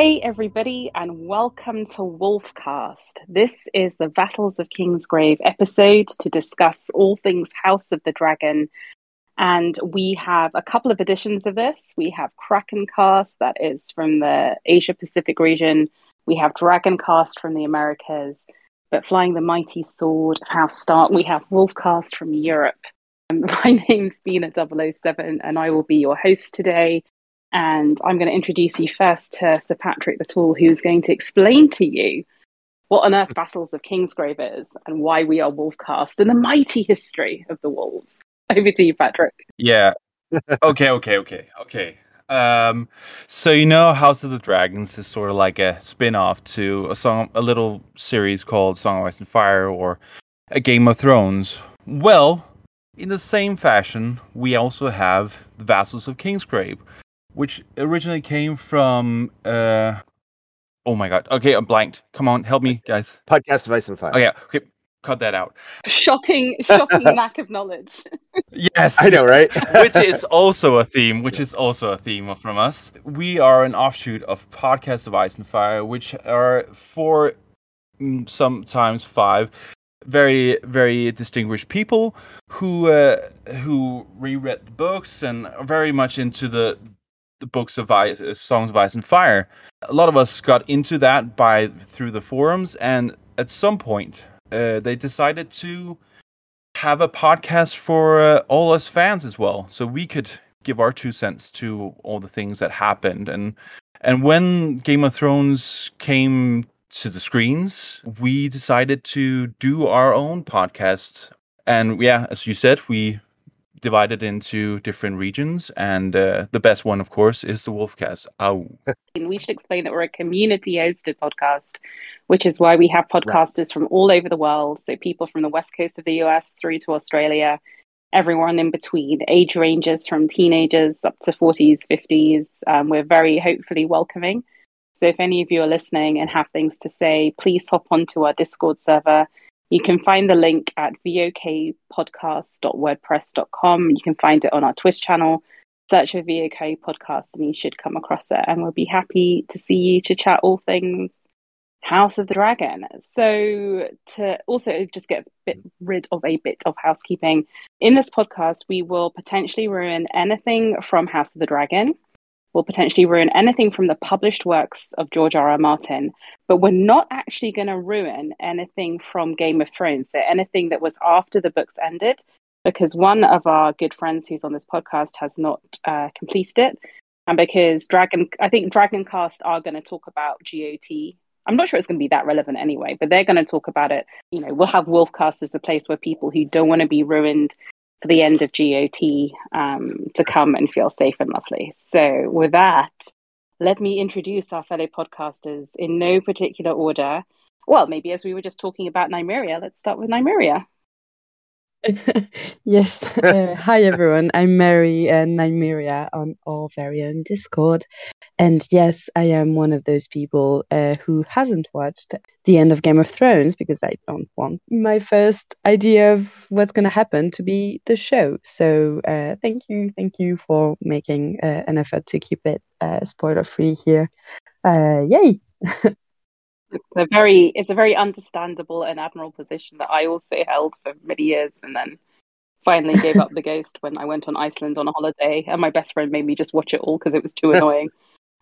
Hey, everybody, and welcome to Wolfcast. This is the Vassals of Kingsgrave episode to discuss all things House of the Dragon. And we have a couple of editions of this. We have Krakencast, that is from the Asia Pacific region. We have Dragoncast from the Americas. But flying the mighty sword of House Stark, we have Wolfcast from Europe. My name's Bina 007, and I will be your host today. And I'm going to introduce you first to Sir Patrick the Tall, who's going to explain to you what on earth Vassals of Kingsgrave is and why we are Wolfcast and the mighty history of the wolves. Over to you, Patrick. Yeah. okay, okay, okay, okay. Um, so you know, House of the Dragons is sort of like a spin-off to a song, a little series called Song of Ice and Fire, or a Game of Thrones. Well, in the same fashion, we also have the Vassals of Kingsgrave, which originally came from. Uh, oh my god! Okay, I'm blanked. Come on, help me, guys. Podcast of Ice and Fire. Oh yeah, okay, cut that out. Shocking, shocking lack of knowledge. Yes, I know, right? which is also a theme. Which is also a theme from us. We are an offshoot of Podcast of Ice and Fire, which are four, mm, sometimes five, very very distinguished people who uh, who reread the books and are very much into the the books of ice, songs of ice and fire. A lot of us got into that by through the forums, and at some point, uh, they decided to have a podcast for uh, all us fans as well, so we could give our two cents to all the things that happened. And and when Game of Thrones came to the screens, we decided to do our own podcast. And yeah, as you said, we divided into different regions, and uh, the best one, of course, is the Wolfcast. Ow. we should explain that we're a community hosted podcast, which is why we have podcasters right. from all over the world. So, people from the west coast of the US through to Australia, everyone in between, age ranges from teenagers up to 40s, 50s. Um, we're very hopefully welcoming. So, if any of you are listening and have things to say, please hop onto our Discord server you can find the link at vokpodcast.wordpress.com. You can find it on our Twitch channel. Search for VOK podcast and you should come across it. And we'll be happy to see you to chat all things House of the Dragon. So, to also just get bit rid of a bit of housekeeping, in this podcast, we will potentially ruin anything from House of the Dragon will potentially ruin anything from the published works of George R. R. Martin, but we're not actually going to ruin anything from Game of Thrones. So anything that was after the books ended, because one of our good friends who's on this podcast has not uh, completed it, and because Dragon, I think Dragoncast are going to talk about GOT. I'm not sure it's going to be that relevant anyway, but they're going to talk about it. You know, we'll have Wolfcast as the place where people who don't want to be ruined for the end of GOT um, to come and feel safe and lovely. So, with that, let me introduce our fellow podcasters in no particular order. Well, maybe as we were just talking about Nymeria, let's start with Nymeria. yes. Uh, hi, everyone. I'm Mary and I'm Nymeria on our very own Discord. And yes, I am one of those people uh, who hasn't watched the end of Game of Thrones because I don't want my first idea of what's going to happen to be the show. So uh, thank you. Thank you for making uh, an effort to keep it uh, spoiler free here. Uh, yay. it's a very it's a very understandable and admirable position that I also held for many years and then finally gave up the ghost when I went on Iceland on a holiday and my best friend made me just watch it all because it was too annoying.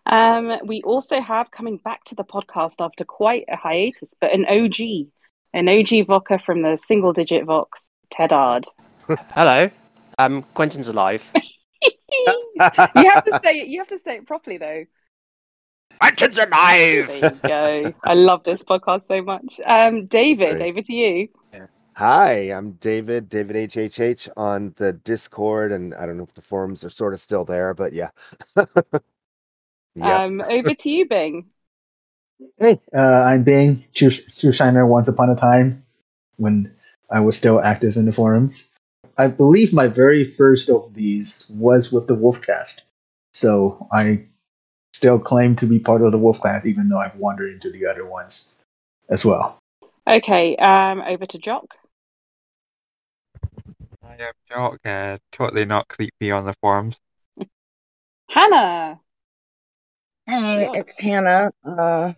um, we also have coming back to the podcast after quite a hiatus, but an OG, an OG Voca from the single digit Vox, Tedard. Hello. Um Quentin's alive. you have to say it you have to say it properly though. Quentin's alive. There you go. I love this podcast so much. Um, David, over to you. Hi, I'm David, David HHH on the Discord, and I don't know if the forums are sort of still there, but yeah. yeah. Um, over to you, Bing. Hey, uh, I'm Bing, True, True Shiner once upon a time when I was still active in the forums. I believe my very first of these was with the Wolfcast. So I still claim to be part of the Wolfcast, even though I've wandered into the other ones as well. Okay, um, over to Jock. I am Jock, uh, totally not creepy on the forums. Hannah. Hey, Yeah. it's Hannah. Uh,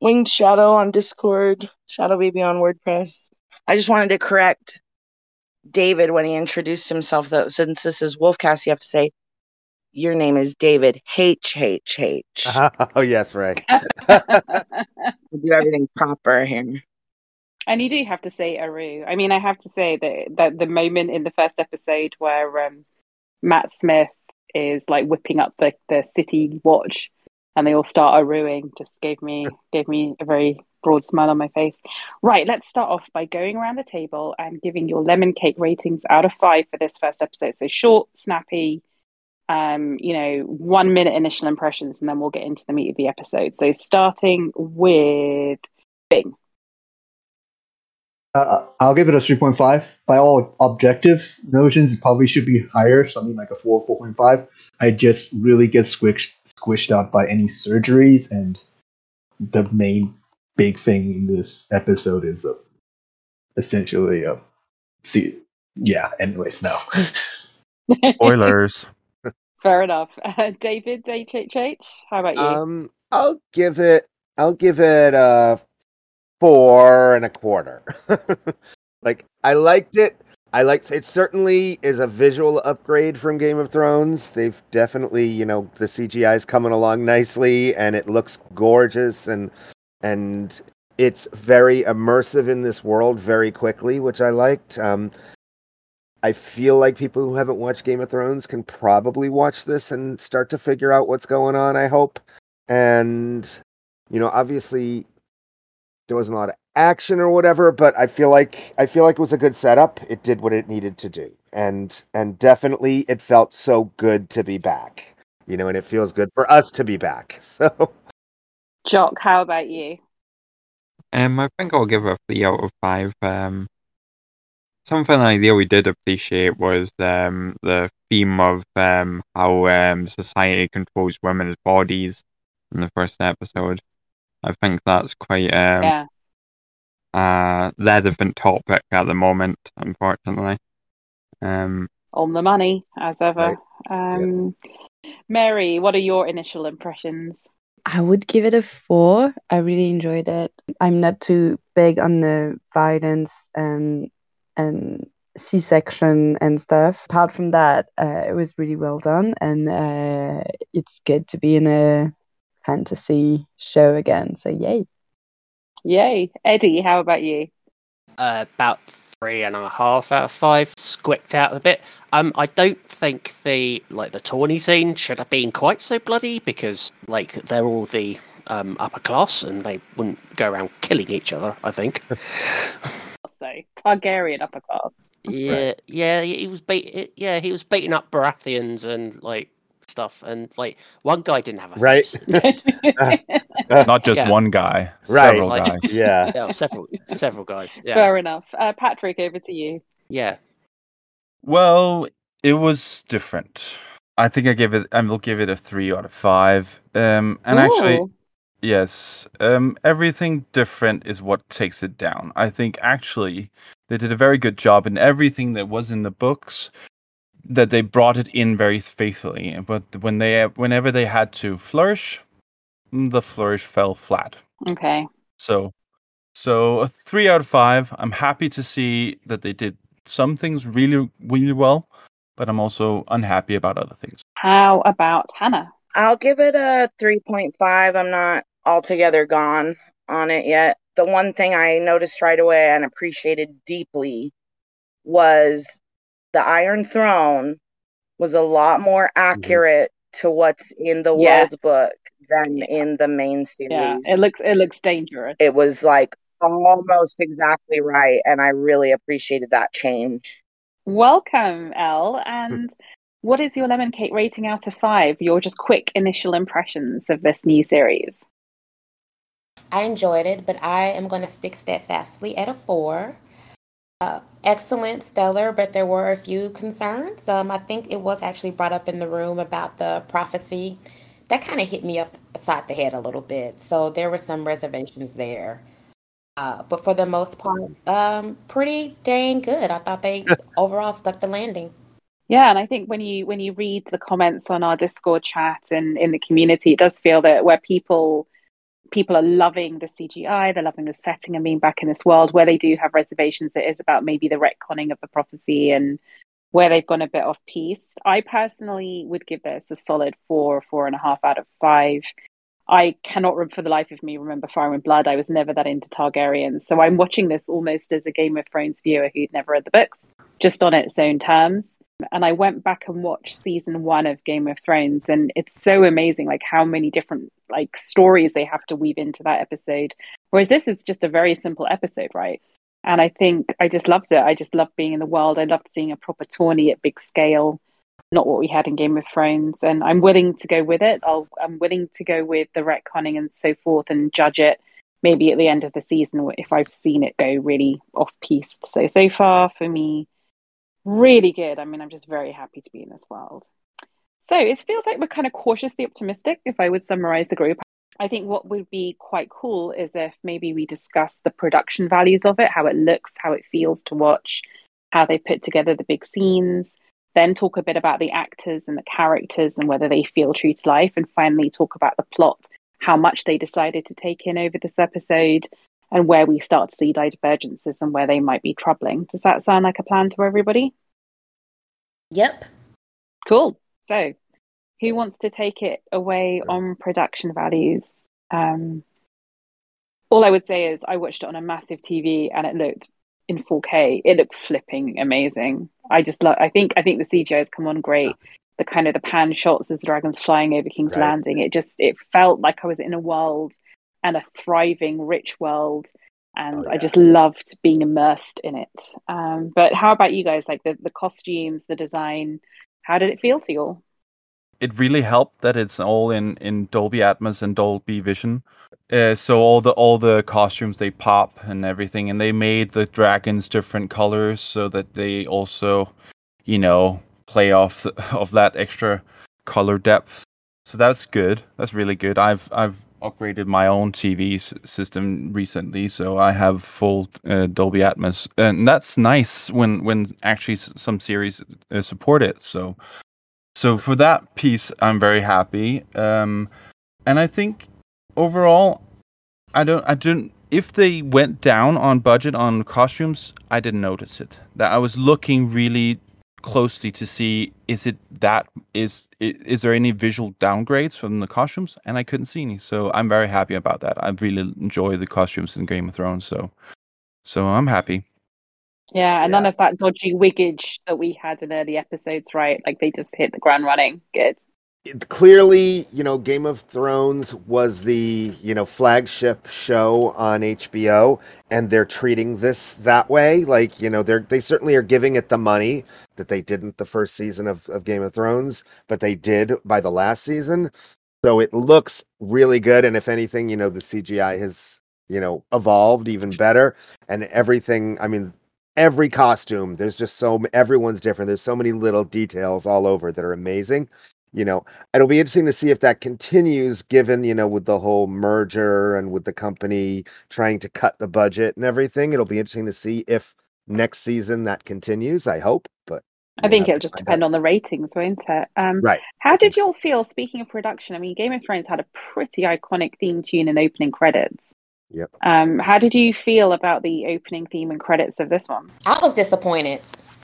Winged Shadow on Discord, Shadow Baby on WordPress. I just wanted to correct David when he introduced himself. Though, since this is Wolfcast, you have to say your name is David H H H. oh yes, Ray. Do everything proper here. And you do have to say Aru. I mean, I have to say that that the moment in the first episode where um, Matt Smith is like whipping up the, the city watch and they all start Aruing just gave me gave me a very broad smile on my face. Right, let's start off by going around the table and giving your lemon cake ratings out of five for this first episode. So short, snappy, um, you know, one minute initial impressions, and then we'll get into the meat of the episode. So starting with Bing. Uh, I'll give it a 3.5. By all objective notions, it probably should be higher, something like a 4, 4.5. I just really get squished, squished out by any surgeries, and the main big thing in this episode is uh, essentially, a. see, yeah, anyways, no. Spoilers. Fair enough. Uh, David HHH, how about you? Um, I'll give it. I'll give it a four and a quarter. like I liked it. I liked it. Certainly is a visual upgrade from Game of Thrones. They've definitely, you know, the CGI is coming along nicely, and it looks gorgeous, and and it's very immersive in this world very quickly, which I liked. Um, I feel like people who haven't watched Game of Thrones can probably watch this and start to figure out what's going on. I hope. And, you know, obviously there wasn't a lot of action or whatever, but I feel like I feel like it was a good setup. It did what it needed to do. And and definitely it felt so good to be back. You know, and it feels good for us to be back. So Jock, how about you? Um, I think I'll give it a three out of five. Um, something I really did appreciate was um the theme of um how um society controls women's bodies in the first episode. I think that's quite um Yeah. a relevant topic at the moment, unfortunately. Um, On the money, as ever. Right. Um, Mary, what are your initial impressions? I would give it a four. I really enjoyed it. I'm not too big on the violence and and C-section and stuff. Apart from that, uh, it was really well done, and uh, it's good to be in a fantasy show again. So yay! Yay. Eddie, how about you? uh, about three and a half out of five, squicked out a bit. Um, I don't think the like the tourney scene should have been quite so bloody because like they're all the um, upper class and they wouldn't go around killing each other. I think. So, Targaryen upper class. yeah, yeah, he was beat. Yeah, he was beating up Baratheons and like stuff, and like one guy didn't have a Right. Not just Yeah. one guy. Right. Several Like- guys. yeah. yeah, several, several guys. Yeah, Fair enough. Uh, Patrick, over to you. yeah. Well, it was different. I think I give it. I will give it a three out of five. Um, and actually, Ooh. Yes, um, everything different is what takes it down. I think actually they did a very good job in everything that was in the books. That they brought it in very faithfully, but when they, whenever they had to flourish, mm, the flourish fell flat. Okay. So, so a three out of five. I'm happy to see that they did some things really, really well, but I'm also unhappy about other things. How about Hannah? I'll give it a 3.5. I'm not altogether gone on it yet. The one thing I noticed right away and appreciated deeply was the Iron Throne was a lot more mm-hmm. accurate to what's in the Yes. world book than in the main series. Yeah, it looks it looks dangerous. it was like almost exactly right and I really appreciated that change. Welcome, Elle. And what is your lemon cake rating out of five? Your just quick initial impressions of this new series. I enjoyed it, but I am going to stick steadfastly at a four. Uh, excellent, stellar, but there were a few concerns. Um, I think it was actually brought up in the room about the prophecy. That kind of hit me up upside the head a little bit. So there were some reservations there. Uh, but for the most part, um, pretty dang good. I thought they overall stuck the landing. Yeah, and I think when you when you read the comments on our Discord chat and in the community, it does feel that where people people are loving the CGI, they're loving the setting and being back in this world. Where they do have reservations, it is about maybe the retconning of the prophecy and where they've gone a bit off piste. I personally would give this a solid four, or four and a half out of five. I cannot, for the life of me, remember Fire and Blood. I was never that into Targaryens, so I'm watching this almost as a Game of Thrones viewer who'd never read the books, just on its own terms. And I went back and watched season one of Game of Thrones, and it's so amazing, like how many different like stories they have to weave into that episode. Whereas this is just a very simple episode, right? And I think I just loved it. I just loved being in the world. I loved seeing a proper tourney at big scale not what we had in Game of Thrones. And I'm willing to go with it. I'll, I'm willing to go with the retconning and so forth and judge it maybe at the end of the season if I've seen it go really off piste. So, so far for me, really good. I mean, I'm just very happy to be in this world. So it feels like we're kind of cautiously optimistic if I would summarize the group. I think what would be quite cool is if maybe we discuss the production values of it, how it looks, how it feels to watch, how they put together the big scenes, then talk a bit about the actors and the characters and whether they feel true to life, and finally talk about the plot, how much they decided to take in over this episode, and where we start to see divergences and where they might be troubling. Does that sound like a plan to everybody? Yep. Cool. So, who wants to take it away on production values? Um, all I would say is I watched it on a massive TV and it looked in 4K. It looked flipping amazing. I just love. I think I think the CGI has come on great. The kind of the pan shots as the dragons flying over King's right. Landing. It just it felt like I was in a world and a thriving, rich world, and oh, yeah. I just loved being immersed in it. Um, but how about you guys? Like the the costumes, the design. How did it feel to you all? It really helped that it's all in in Dolby Atmos and Dolby Vision. Uh, so all the all the costumes they pop and everything, and they made the dragons different colors so that they also, you know, play off of that extra color depth. So that's good. That's really good. I've I've upgraded my own TV system recently, so I have full uh, Dolby Atmos, and that's nice when when actually some series uh, support it. So so for that piece, I'm very happy. Um, and I think overall, I don't, I don't. If they went down on budget on costumes, I didn't notice it. That I was looking really closely to see is it that is is there any visual downgrades from the costumes? And i couldn't see any. So i'm very happy about that. I really enjoy the costumes in game of thrones so so i'm happy. Yeah and yeah. none of that dodgy wiggage that we had in early episodes right? Like they just hit the ground running. Good clearly, you know, Game of Thrones was the, you know, flagship show on HBO and they're treating this that way. Like, you know, they're they certainly are giving it the money that they didn't the first season of, of Game of Thrones, but they did by the last season. So it looks really good. And if anything, you know, the CGI has, you know, evolved even better. And everything, I mean, every costume, there's just so everyone's different. There's so many little details all over that are amazing you know it'll be interesting to see if that continues given you know with the whole merger and with the company trying to cut the budget and everything it'll be interesting to see if next season that continues i hope but I think it'll just depend out. on the ratings, won't it? Um, right. How did you all feel? Speaking of production, I mean, Game of Thrones had a pretty iconic theme tune and opening credits. Yep. Um, how did you feel about the opening theme and credits of this one? I was disappointed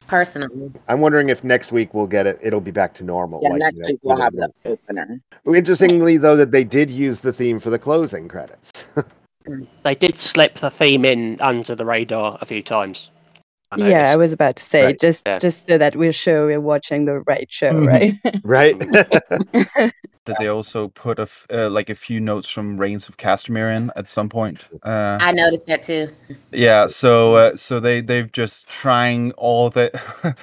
personally. I'm wondering if next week we'll get it. It'll be back to normal. Yeah, like, next you know, week we'll have the opener. Interestingly, though, that they did use the theme for the closing credits. they did slip the theme in under the radar a few times. I yeah, I was about to say right. just yeah. just so that we're sure we're watching the right show, mm-hmm. right? right. Did they also put a uh, like a few notes from Rains of Castamere in at some point? Uh, I noticed that too. Yeah, so uh, so they they've just trying all the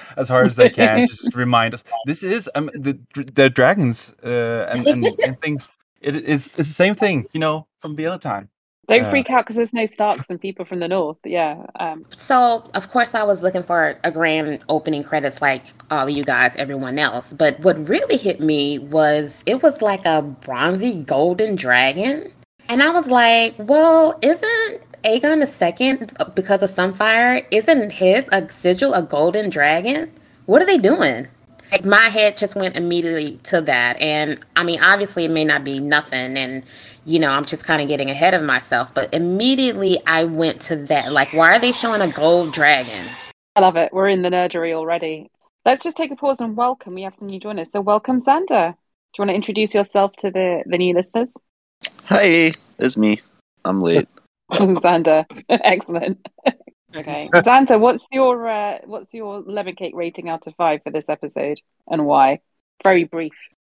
as hard as they can just remind us this is um, the the dragons uh, and, and, and things. It, it's it's the same thing, you know, from the other time. Don't uh, freak out because there's no Starks and people from the north. Yeah. Um. So of course I was looking for a grand opening credits like all of you guys, everyone else. But what really hit me was it was like a bronzy golden dragon, and I was like, well, isn't Aegon the second uh, because of Sunfyre? Isn't his a sigil a golden dragon? What are they doing? like my head just went immediately to that and i mean obviously it may not be nothing and you know i'm just kind of getting ahead of myself but immediately i went to that like why are they showing a gold dragon I love it. We're in the nerdery already. Let's just take a pause and welcome. We have some new joiners. So, welcome, Xander. Do you want to introduce yourself to the, the new listeners? Hi, it's me. I'm late. Xander, excellent. okay, Xander, what's your uh, what's your lemon cake rating out of five for this episode, and why? Very brief.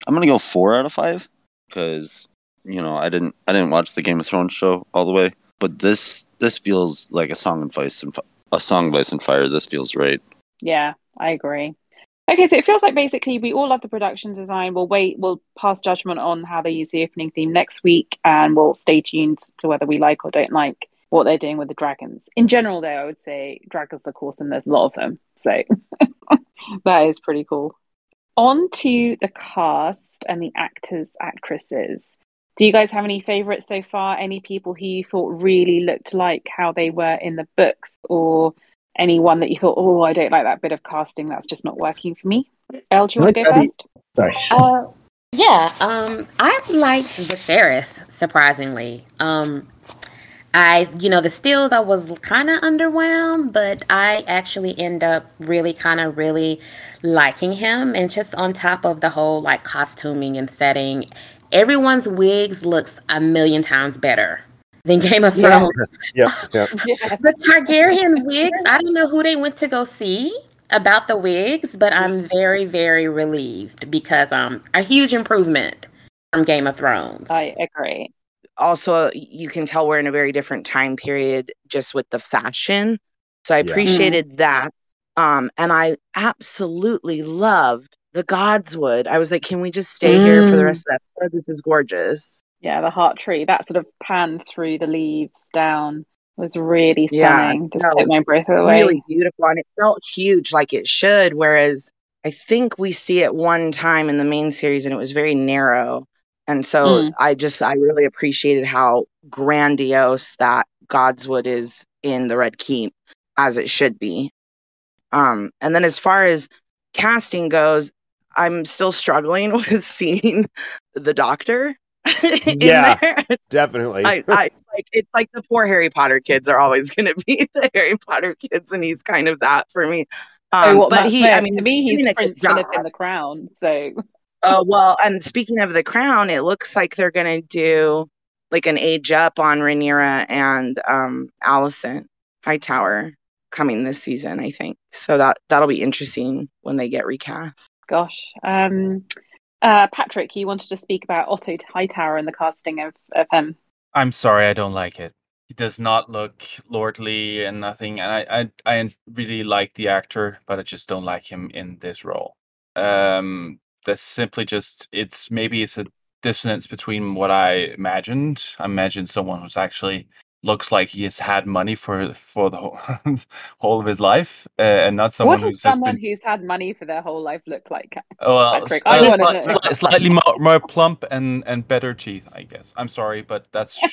I'm gonna go four out of five because you know I didn't I didn't watch the Game of Thrones show all the way, but this this feels like a song of ice and a song of ice and fire. This feels right. Yeah, I agree. Okay, so it feels like basically we all love the production design. We'll wait, we'll pass judgment on how they use the opening theme next week, and we'll stay tuned to whether we like or don't like what they're doing with the dragons. In general, though, I would say dragons are awesome. There's a lot of them, so that is pretty cool. On to the cast and the actors, actresses. Do you guys have any favorites so far? Any people who you thought really looked like how they were in the books, or anyone that you thought, oh, I don't like that bit of casting, that's just not working for me? Elle, do you want to go Abby. first? Sorry. Uh, yeah, um, I liked Viserys surprisingly. Um, I, you know, the stills I was kind of underwhelmed, but I actually end up really kind of really liking him, and just on top of the whole like costuming and setting, everyone's wigs looks a million times better than Game of Thrones. Yep, yep. Yeah. The Targaryen wigs, I don't know who they went to go see about the wigs, but I'm very, very relieved because um a huge improvement from Game of Thrones. I agree. also you can tell we're in a very different time period just with the fashion so i Yeah. appreciated that um and i absolutely loved the godswood i was like can we just stay here for the Mm. rest of that episode this is gorgeous Yeah, the heart tree, that sort of pan through the leaves down was really stunning. Yeah. Just no, took my breath away. really beautiful and it felt huge like it should whereas i think we see it one time in the main series and it was very narrow and so Mm. i just i really appreciated how grandiose that godswood is in the red keep as it should be um and then as far as casting goes i'm still struggling with seeing the doctor in Yeah. there Definitely. I, I like it's like the poor Harry Potter kids are always going to be the Harry Potter kids, and he's kind of that for me. oh, Um, what but he, Smith? I mean, to me, he's doing a good Prince Philip in The Crown. So Uh, well, and speaking of the crown, it looks like they're going to do like an age up on Rhaenyra and um, Alicent Hightower coming this season. I think so. That that'll be interesting when they get recast. Gosh. Um, uh, Patrick, you wanted to speak about Otto Hightower and the casting of, of him. I'm sorry, I don't like it. He does not look lordly and nothing, and I, I, I really like the actor, but I just don't like him in this role. Um, that's simply just it's maybe it's a dissonance between what I imagined. I imagined someone who's actually looks like he has had money for for the whole, whole of his life, uh, and not someone what does who's someone been who's had money for their whole life look like? Well, Patrick, uh, wanna sli- sli- slightly more, more plump and, and better teeth, I guess. I'm sorry, but that's.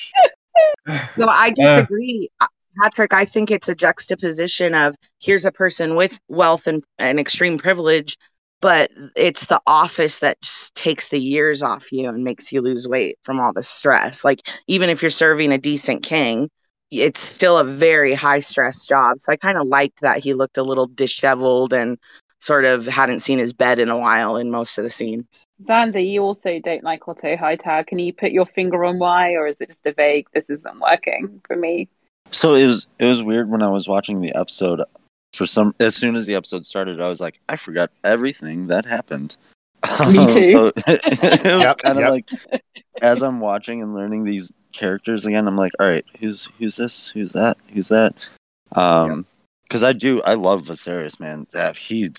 No, I Uh, disagree. Uh, Patrick, I think it's a juxtaposition of here's a person with wealth and, and extreme privilege, but it's the office that just takes the years off you and makes you lose weight from all the stress. Like, even if you're serving a decent king, it's still a very high stress job. So I kind of liked that he looked a little disheveled and sort of hadn't seen his bed in a while in most of the scenes. Xander, you also don't like Otto Hightower. Can you put your finger on why, or is it just a vague, this isn't working for me? So it was it was weird when I was watching the episode. For some, as soon as the episode started, I was like, I forgot everything that happened. Me too. so it was Yep, kind of yep. like as I'm watching and learning these characters again, I'm like, all right, who's who's this? Who's that? Who's that? Um, because I do, I love Viserys, man. That he's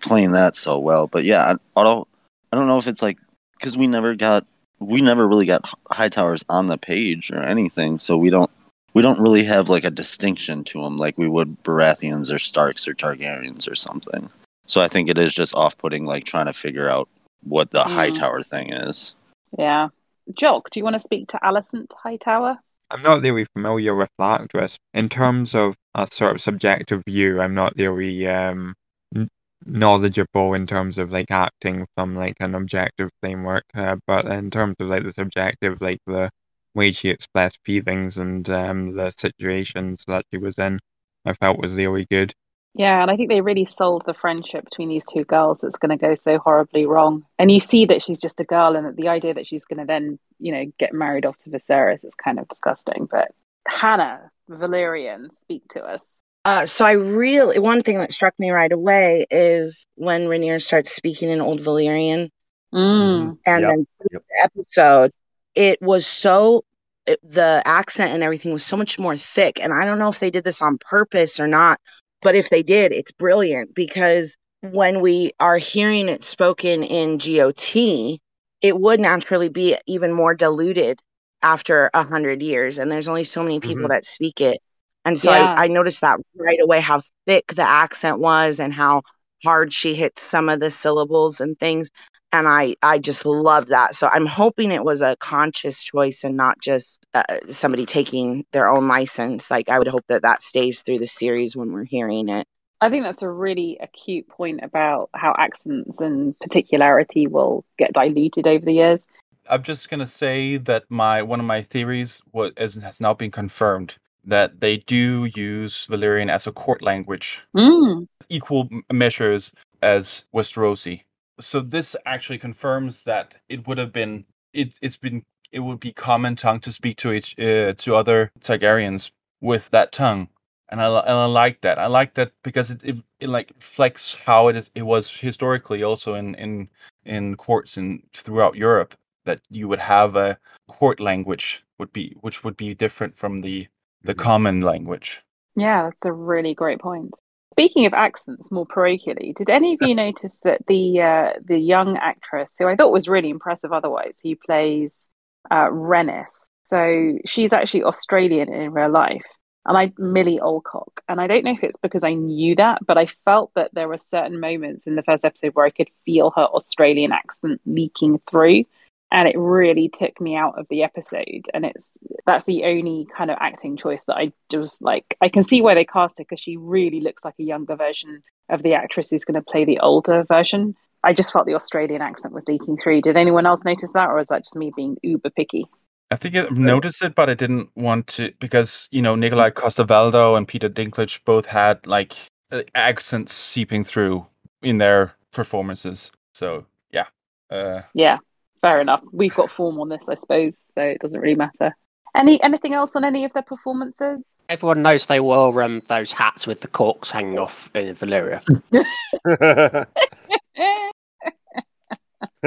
playing that so well. But yeah, I, I don't, I don't know if it's like because we never got, we never really got Hightowers on the page or anything, so we don't, we don't really have like a distinction to them like we would Baratheons or Starks or Targaryens or something. So I think it is just off-putting, like trying to figure out what the Mm. Hightower thing is. Yeah. Jock, do you want to speak to Alicent Hightower? I'm not really familiar with the actress. In terms of a sort of subjective view, I'm not really um, n- knowledgeable in terms of like acting from like an objective framework, uh, but in terms of like the subjective, like the way she expressed feelings and um, the situations that she was in, I felt was really good. Yeah, and I think they really sold the friendship between these two girls that's going to go so horribly wrong. And you see that she's just a girl, and that the idea that she's going to then, you know, get married off to Viserys is kind of disgusting. But Hannah, Valyrian, speak to us. Uh, so I really one thing that struck me right away is when Rhaenyra starts speaking in Old Valyrian, Mm. and Yep, then yep. the episode, it was so it, the accent and everything was so much more thick. And I don't know if they did this on purpose or not, but if they did, it's brilliant because when we are hearing it spoken in GOT, it would naturally be even more diluted after a hundred years. And there's only so many people mm-hmm. that speak it. And so Yeah. I, I noticed that right away how thick the accent was and how hard she hits some of the syllables and things. And I, I just love that. So I'm hoping it was a conscious choice and not just uh, somebody taking their own license. Like I would hope that that stays through the series when we're hearing it. I think that's a really acute point about how accents and particularity will get diluted over the years. I'm just gonna say that my one of my theories was as has now been confirmed that they do use Valyrian as a court language, Mm. equal measures as Westerosi. So this actually confirms that it would have been it. It's been it would be common tongue to speak to each uh, to other Targaryens with that tongue, and I and I like that. I like that because it, it it like reflects how it is. It was historically also in in in courts and throughout Europe that you would have a court language would be which would be different from the the common language. Yeah, that's a really great point. Speaking of accents, more parochially, did any of you notice that the uh, the young actress, who I thought was really impressive, otherwise, who plays uh, Rennis, so she's actually Australian in real life, and I Milly Alcock, and I don't know if it's because I knew that, but I felt that there were certain moments in the first episode where I could feel her Australian accent leaking through, and it really took me out of the episode. And it's that's the only kind of acting choice that i just like i can see why they cast her because she really looks like a younger version of the actress who's going to play the older version. I just felt the australian accent was leaking through. Did anyone else notice that or is that just me being uber picky? I think I noticed it, but I didn't want to because you know Nikolaj Coster-Waldau and Peter Dinklage both had like uh, accents seeping through in their performances. So yeah, uh, yeah fair enough we've got form on this i suppose so it doesn't really matter any anything else on any of their performances Everyone knows they wore um, those hats with the corks hanging off in Valyria.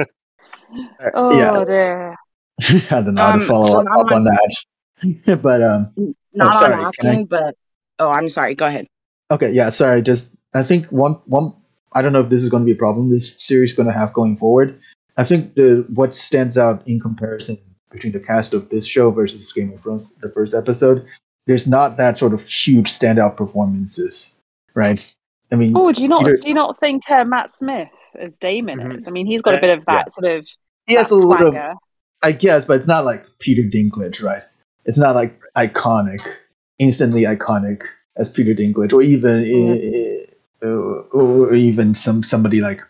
oh yeah, dear I don't know how Um, to follow so up, not up on that. but um, Not sorry, on can I- acting, but oh, I'm sorry. Go ahead. Okay, yeah, sorry. Just I think one one. I don't know if this is going to be a problem this series going to have going forward. I think the what stands out in comparison between the cast of this show versus Game of Thrones, the first episode, there's not that sort of huge standout performances, right? I mean, Oh, do you not Peter- do you not think uh, Matt Smith as Daemon Mhm. is? I mean, he's got a bit of that sort of he has that a little, swagger. I guess, but it's not like Peter Dinklage, right? It's not like iconic, instantly iconic as Peter Dinklage, or even uh, uh, or even some somebody like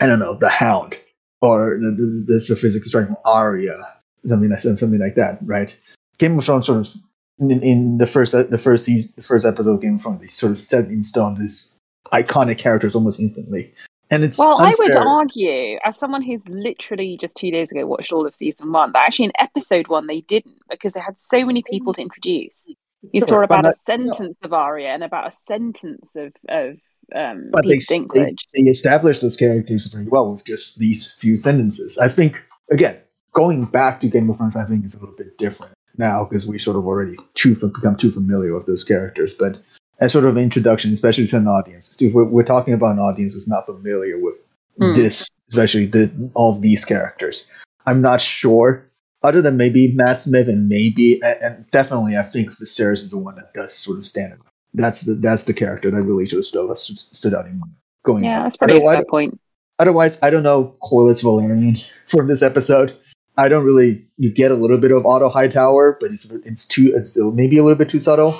I don't know, the Hound, or the the, the Sir Physics Striking Arya, something like something like that, right? Game of Thrones sort of in, in the first uh, the first season, the first episode of Game of Thrones, they sort of set in stone this iconic characters almost instantly, and it's Well, I would argue, as someone who's literally just two days ago watched all of season one, that actually in episode one they didn't because they had so many people to introduce. You saw about a sentence of Arya and about a sentence of of um, but they, they, they established those characters very well with just these few sentences. I think again, going back to Game of Thrones, I think is a little bit different now because we sort of already too become too familiar with those characters. But as sort of introduction, especially to an audience, if we're, we're talking about an audience who's not familiar with Hmm. this, especially the, all these characters. I'm not sure. Other than maybe Matt Smith and maybe and, and definitely, I think Viserys is the one that does sort of stand out. That's the that's the character that really sort of stood, stood out in going. Yeah, that's probably a Otherwise- fair point. Otherwise, I don't know Corlys Velaryon from this episode. I don't really. You get a little bit of Otto Hightower, but it's it's too. It's still maybe a little bit too subtle.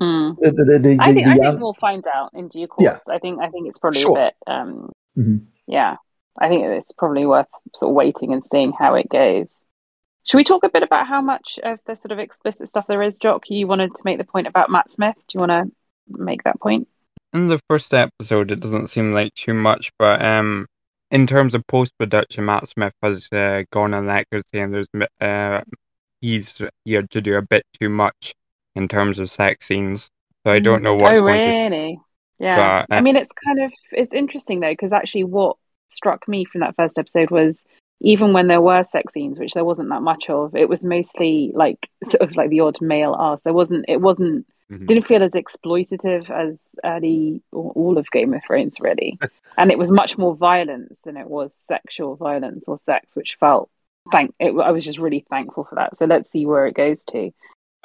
Mm. The, the, the, I think I think we'll find out in due course. Yeah. I think I think it's probably Sure. a bit um Mhm. yeah. I think it's probably worth sort of waiting and seeing how it goes. Should we talk a bit about how much of the sort of explicit stuff there is, Jock? You wanted to make the point about Matt Smith. Do you want to make that point? In the first episode, it doesn't seem like too much, but um, in terms of post production, Matt Smith has uh, gone on record saying there's uh, he's here to do a bit too much in terms of sex scenes. So I don't know what's oh, going to. really? Yeah. But, uh, I mean, it's kind of it's interesting though because actually, what struck me from that first episode was even when there were sex scenes, which there wasn't that much of, it was mostly like sort of like the odd male ass. There wasn't. It wasn't. Mhm. Didn't feel as exploitative as early all of Game of Thrones, really. and it was much more violence than it was sexual violence or sex, which felt thank. It, I was just really thankful for that. So let's see where it goes to.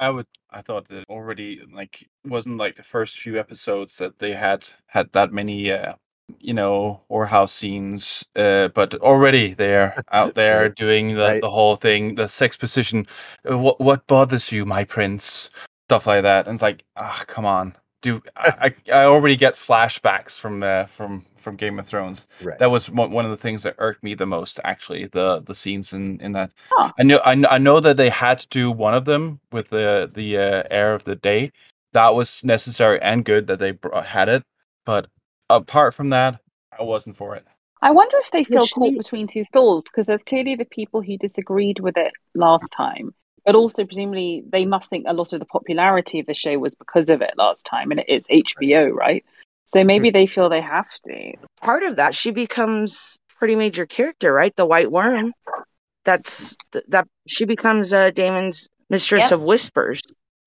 I would. I thought that already like wasn't like the first few episodes that they had had that many, uh, you know, whorehouse scenes. Uh, but already they're out there doing the, Right. the whole thing, the sex position. Uh, what what bothers you, my prince? Stuff like that. And it's like, ah, come on, do I, I I already get flashbacks from uh, from from Game of Thrones. Right. That was one, of the things that irked me the most, actually. The the scenes in in that. Huh. I know I, I know that they had to do one of them with the the uh, heir of the day. That was necessary and good that they br- had it. But apart from that, I wasn't for it. I wonder if they feel caught between two stools because there's clearly the people who disagreed with it last time, but also presumably they must think a lot of the popularity of the show was because of it last time, and it is HBO, right? So maybe they feel they have to. part of that she becomes pretty major character right the white worm that's th- that she becomes uh daemon's mistress Yep. of whispers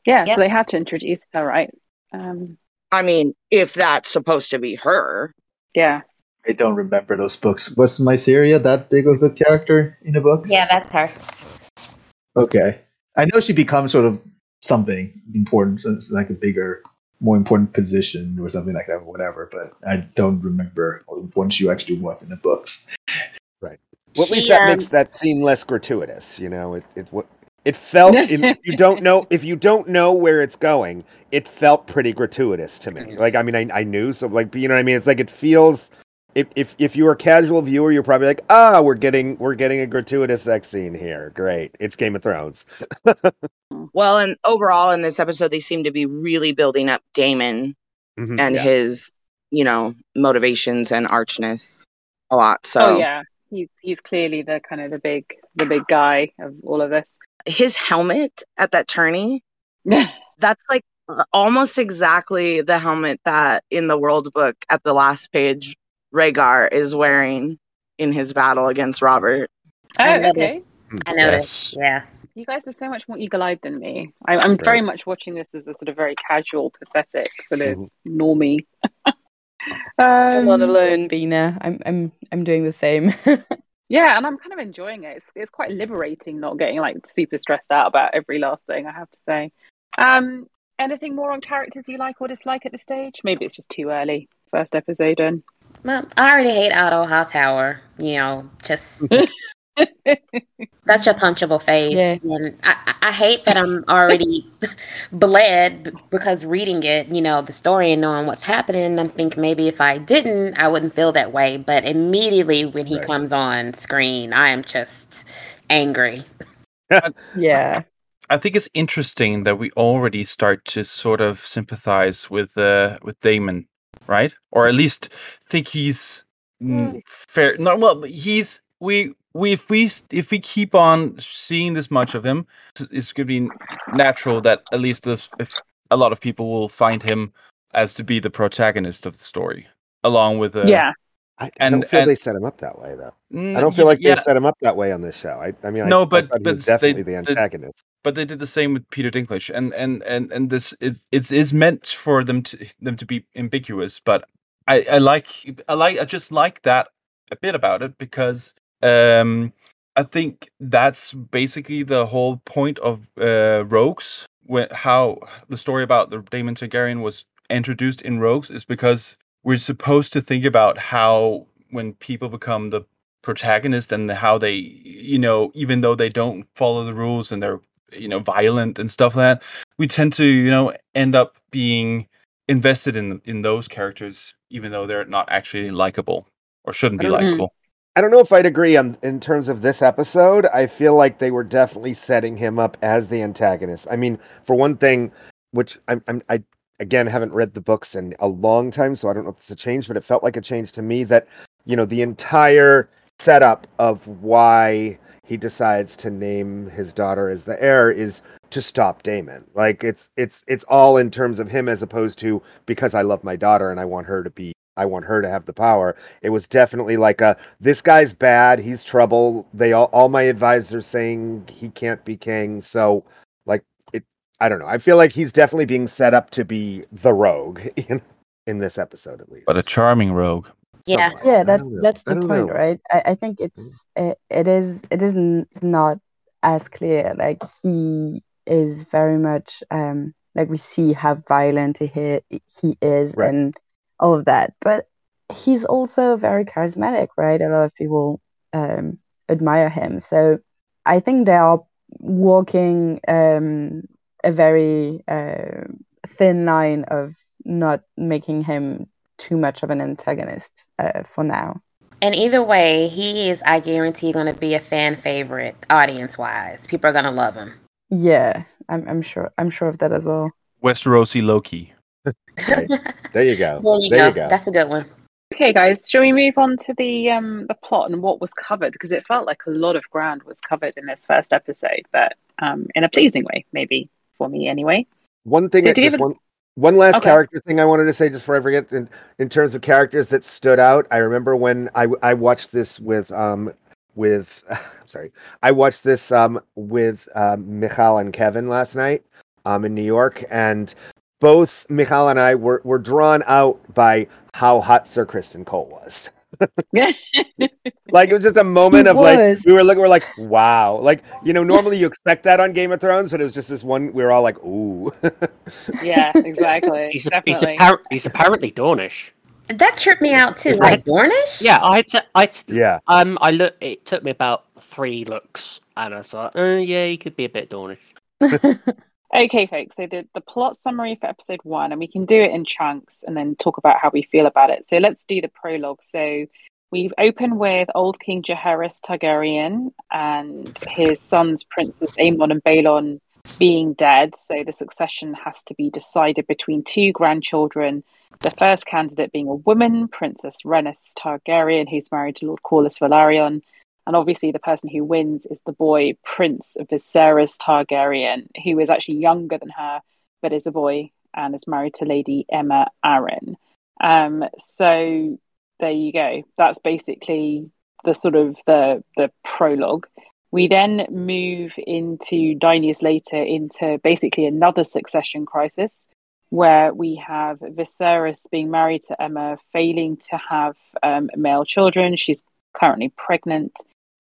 Yeah, Yep. so they had to introduce her, right? Um, i mean if that's supposed to be her yeah. I don't remember those books. Was Mysaria that big of a character in the books? Yeah, that's her. Okay. I know she becomes sort of something important, so it's like a bigger, more important position or something like that, or whatever. But I don't remember how important she actually was in the books. Right. Well, at least She, that um, makes that scene less gratuitous. You know, it it what it felt. if you don't know, if you don't know where it's going, it felt pretty gratuitous to me. Like, I mean, I I knew, so like, you know what I mean. It's like it feels. If if if you're a casual viewer, you're probably like, ah, we're getting we're getting a gratuitous sex scene here. Great, it's Game of Thrones. well and overall in this episode they seem to be really building up daemon Mhm, and yeah. his you know motivations and archness a lot so Oh yeah, he's he's clearly the kind of the big the big guy of all of this. His helmet at that tourney that's like almost exactly the helmet that in the world book at the last page Rhaegar is wearing in his battle against Robert. Oh, I okay. I noticed. Yeah. You guys are so much more eagle-eyed than me. I, I'm very much watching this as a sort of very casual, pathetic sort of Mhm. normie. I'm um, not alone, Bina. I'm I'm I'm doing the same. Yeah, and I'm kind of enjoying it. It's it's quite liberating not getting like super stressed out about every last thing. I have to say. Um, anything more on characters you like or dislike at this stage? Maybe it's just too early. First episode in. Well, I already hate Otto Hightower. You know, just such a punchable face. Yeah. And I, I I hate that I'm already bled because reading it, you know, the story and knowing what's happening. I'm thinking maybe if I didn't, I wouldn't feel that way. But immediately when he Right. comes on screen, I am just angry. yeah. I think it's interesting that we already start to sort of sympathize with uh, with Daemon, right? Or at least think he's mm, fair. No, well, he's we we if we if we keep on seeing this much of him, it's- it's going to be natural that at least this, if a lot of people will find him as to be the protagonist of the story, along with uh, yeah, I, I don't feel and- they set him up that way though. mm, I don't feel like yeah, they set him up that way on this show. I, I mean, I- No, I, but- thought he but was they- definitely the the- antagonist. but they did the same with Peter Dinklage, and and and and this is it is meant for them to them to be ambiguous. But I I like I like I just like that a bit about it because um I think that's basically the whole point of uh, Rogues. When how the story about the Daemon Targaryen was introduced in Rogues is because we're supposed to think about how when people become the protagonist and how they you know even though they don't follow the rules and they're you know violent and stuff like that, we tend to you know end up being invested in in those characters, even though they're not actually likable or shouldn't be don't- likable. I don't know if I'd agree on in terms of this episode. I feel like they were definitely setting him up as the antagonist. I mean, for one thing, which I'm, I'm I again haven't read the books in a long time, so I don't know if it's a change, but it felt like a change to me that you know the entire setup of why he decides to name his daughter as the heir is to stop Daemon. Like it's it's it's all in terms of him as opposed to because I love my daughter and I want her to be I want her to have the power. It was definitely like a this guy's bad, he's trouble. They all all my advisors saying he can't be king. So like it I don't know. I feel like he's definitely being set up to be the rogue in, in this episode at least. But a charming rogue. Yeah. Somewhat. yeah I that's that's the point know. right I, I think it's it, it is it is n- not as clear like he is very much um like we see how violent he he is Right. and all of that but he's also very charismatic right a lot of people um admire him so i think they are walking um a very uh, thin line of not making him too much of an antagonist uh, for now. And either way, he is, I guarantee, going to be a fan favorite, audience wise. People are going to love him. Yeah, I'm, I'm sure. I'm sure of that as well. Westerosi Loki. Okay. There you go. There you, There go. you go. That's a good one. Okay, guys, shall we move on to the um the plot and what was covered? Because it felt like a lot of ground was covered in this first episode, but um in a pleasing way, maybe for me anyway. One thing, So that do just have one, one last Okay. character thing I wanted to say, just before I forget, in, in terms of characters that stood out, I remember when I I watched this with um with I'm sorry, I watched this um with um, Michal and Kevin last night um in New York, and both Michal and I were were drawn out by how hot Sir Criston Cole was. Like it was just a moment He of like we were looking, we're like, wow, like you know, normally you expect that on Game of Thrones, but it was just this one. We were all like, ooh. Yeah, exactly. He's, a, he's, appar- he's apparently Dornish. That tripped me out too. Like Dornish? Yeah, I t- I t- yeah, um I look. It took me about three looks, and I thought, uh, yeah, he could be a bit Dornish. Okay, folks. So the, the plot summary for episode one, and we can do it in chunks and then talk about how we feel about it. So let's do the prologue. So we've opened with old King Jaehaerys Targaryen and his sons, Princes Aemon and Baelon, being dead. So the succession has to be decided between two grandchildren. The first candidate being a woman, Princess Rhaenys Targaryen, who's married to Lord Corlys Velaryon. And obviously, the person who wins is the boy, Prince Viserys Targaryen, who is actually younger than her, but is a boy and is married to Lady Aemma Arryn. Um, so there you go. That's basically the sort of the the prologue. We then move into nine years later into basically another succession crisis, where we have Viserys being married to Aemma, failing to have um, male children. She's currently pregnant.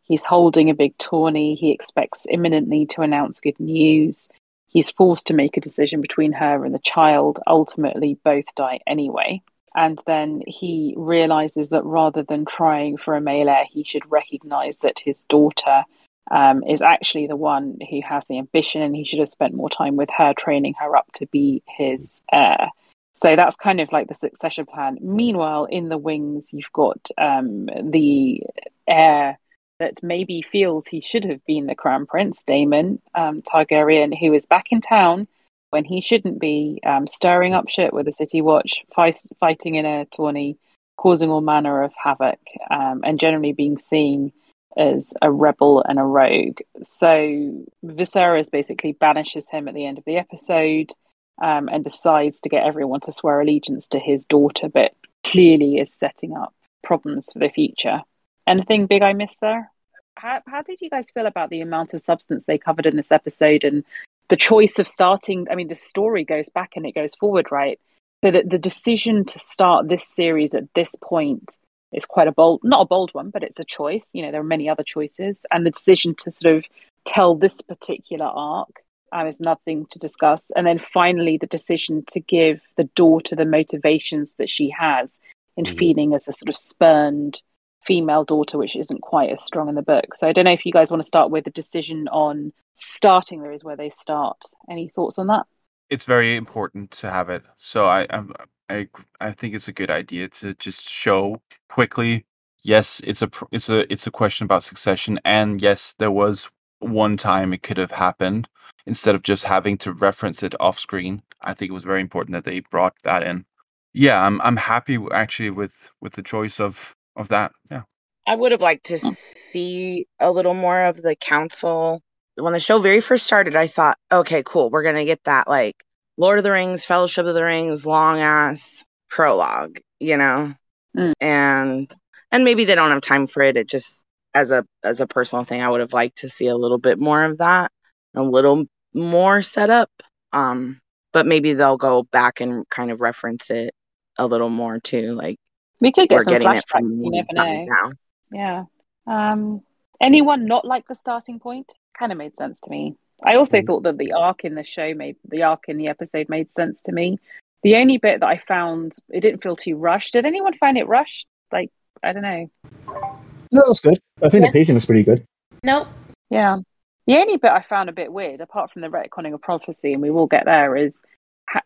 He's holding a big tourney. He expects imminently to announce good news. He's forced to make a decision between her and the child. Ultimately, both die anyway. And then he realizes that rather than trying for a male heir, he should recognize that his daughter um, is actually the one who has the ambition, and he should have spent more time with her, training her up to be his heir. So that's kind of like the succession plan. Meanwhile, in the wings, you've got um, the heir that maybe feels he should have been the crown prince, Daemon um, Targaryen, who is back in town when he shouldn't be, um, stirring up shit with the City Watch, fight, fighting in a tourney, causing all manner of havoc, um, and generally being seen as a rebel and a rogue. So Viserys basically banishes him at the end of the episode um, and decides to get everyone to swear allegiance to his daughter, but clearly is setting up problems for the future. Anything big I missed there? How, how did you guys feel about the amount of substance they covered in this episode and the choice of starting? I mean, the story goes back and it goes forward, right? So that the decision to start this series at this point is quite a bold, not a bold one, but it's a choice. You know, there are many other choices, and the decision to sort of tell this particular arc um, is nothing to discuss. And then finally, the decision to give the daughter the motivations that she has in Mhm. feeling as a sort of spurned female daughter, which isn't quite as strong in the book. So I don't know if you guys want to start with the decision on starting there is where they start. Any thoughts on that? It's very important to have it. So I I I, I think it's a good idea to just show quickly. Yes, it's a it's a it's a question about succession, and yes, there was one time it could have happened instead of just having to reference it off screen. I think it was very important that they brought that in. Yeah, I'm I'm happy actually with with the choice of of that. Yeah. I would have liked to see a little more of the council. When the show very first started, I thought, okay, cool, we're gonna get that like Lord of the Rings, Fellowship of the Rings, long ass prologue, you know, Mm. and and maybe they don't have time for it. It just as a as a personal thing, I would have liked to see a little bit more of that, a little more setup. Um, but maybe they'll go back and kind of reference it a little more too, like We could get we're some getting flashbacks. it from You never know. down. Yeah. Um, anyone not like the starting point? Kind of made sense to me. I also Mhm. thought that the arc in the show made the arc in the episode made sense to me. The only bit that I found it didn't feel too rushed. Did anyone find it rushed? Like I don't know. No, it was good. I think Yeah. the pacing was pretty good. Nope. Yeah. The only bit I found a bit weird, apart from the retconning of prophecy, and we will get there, is ha-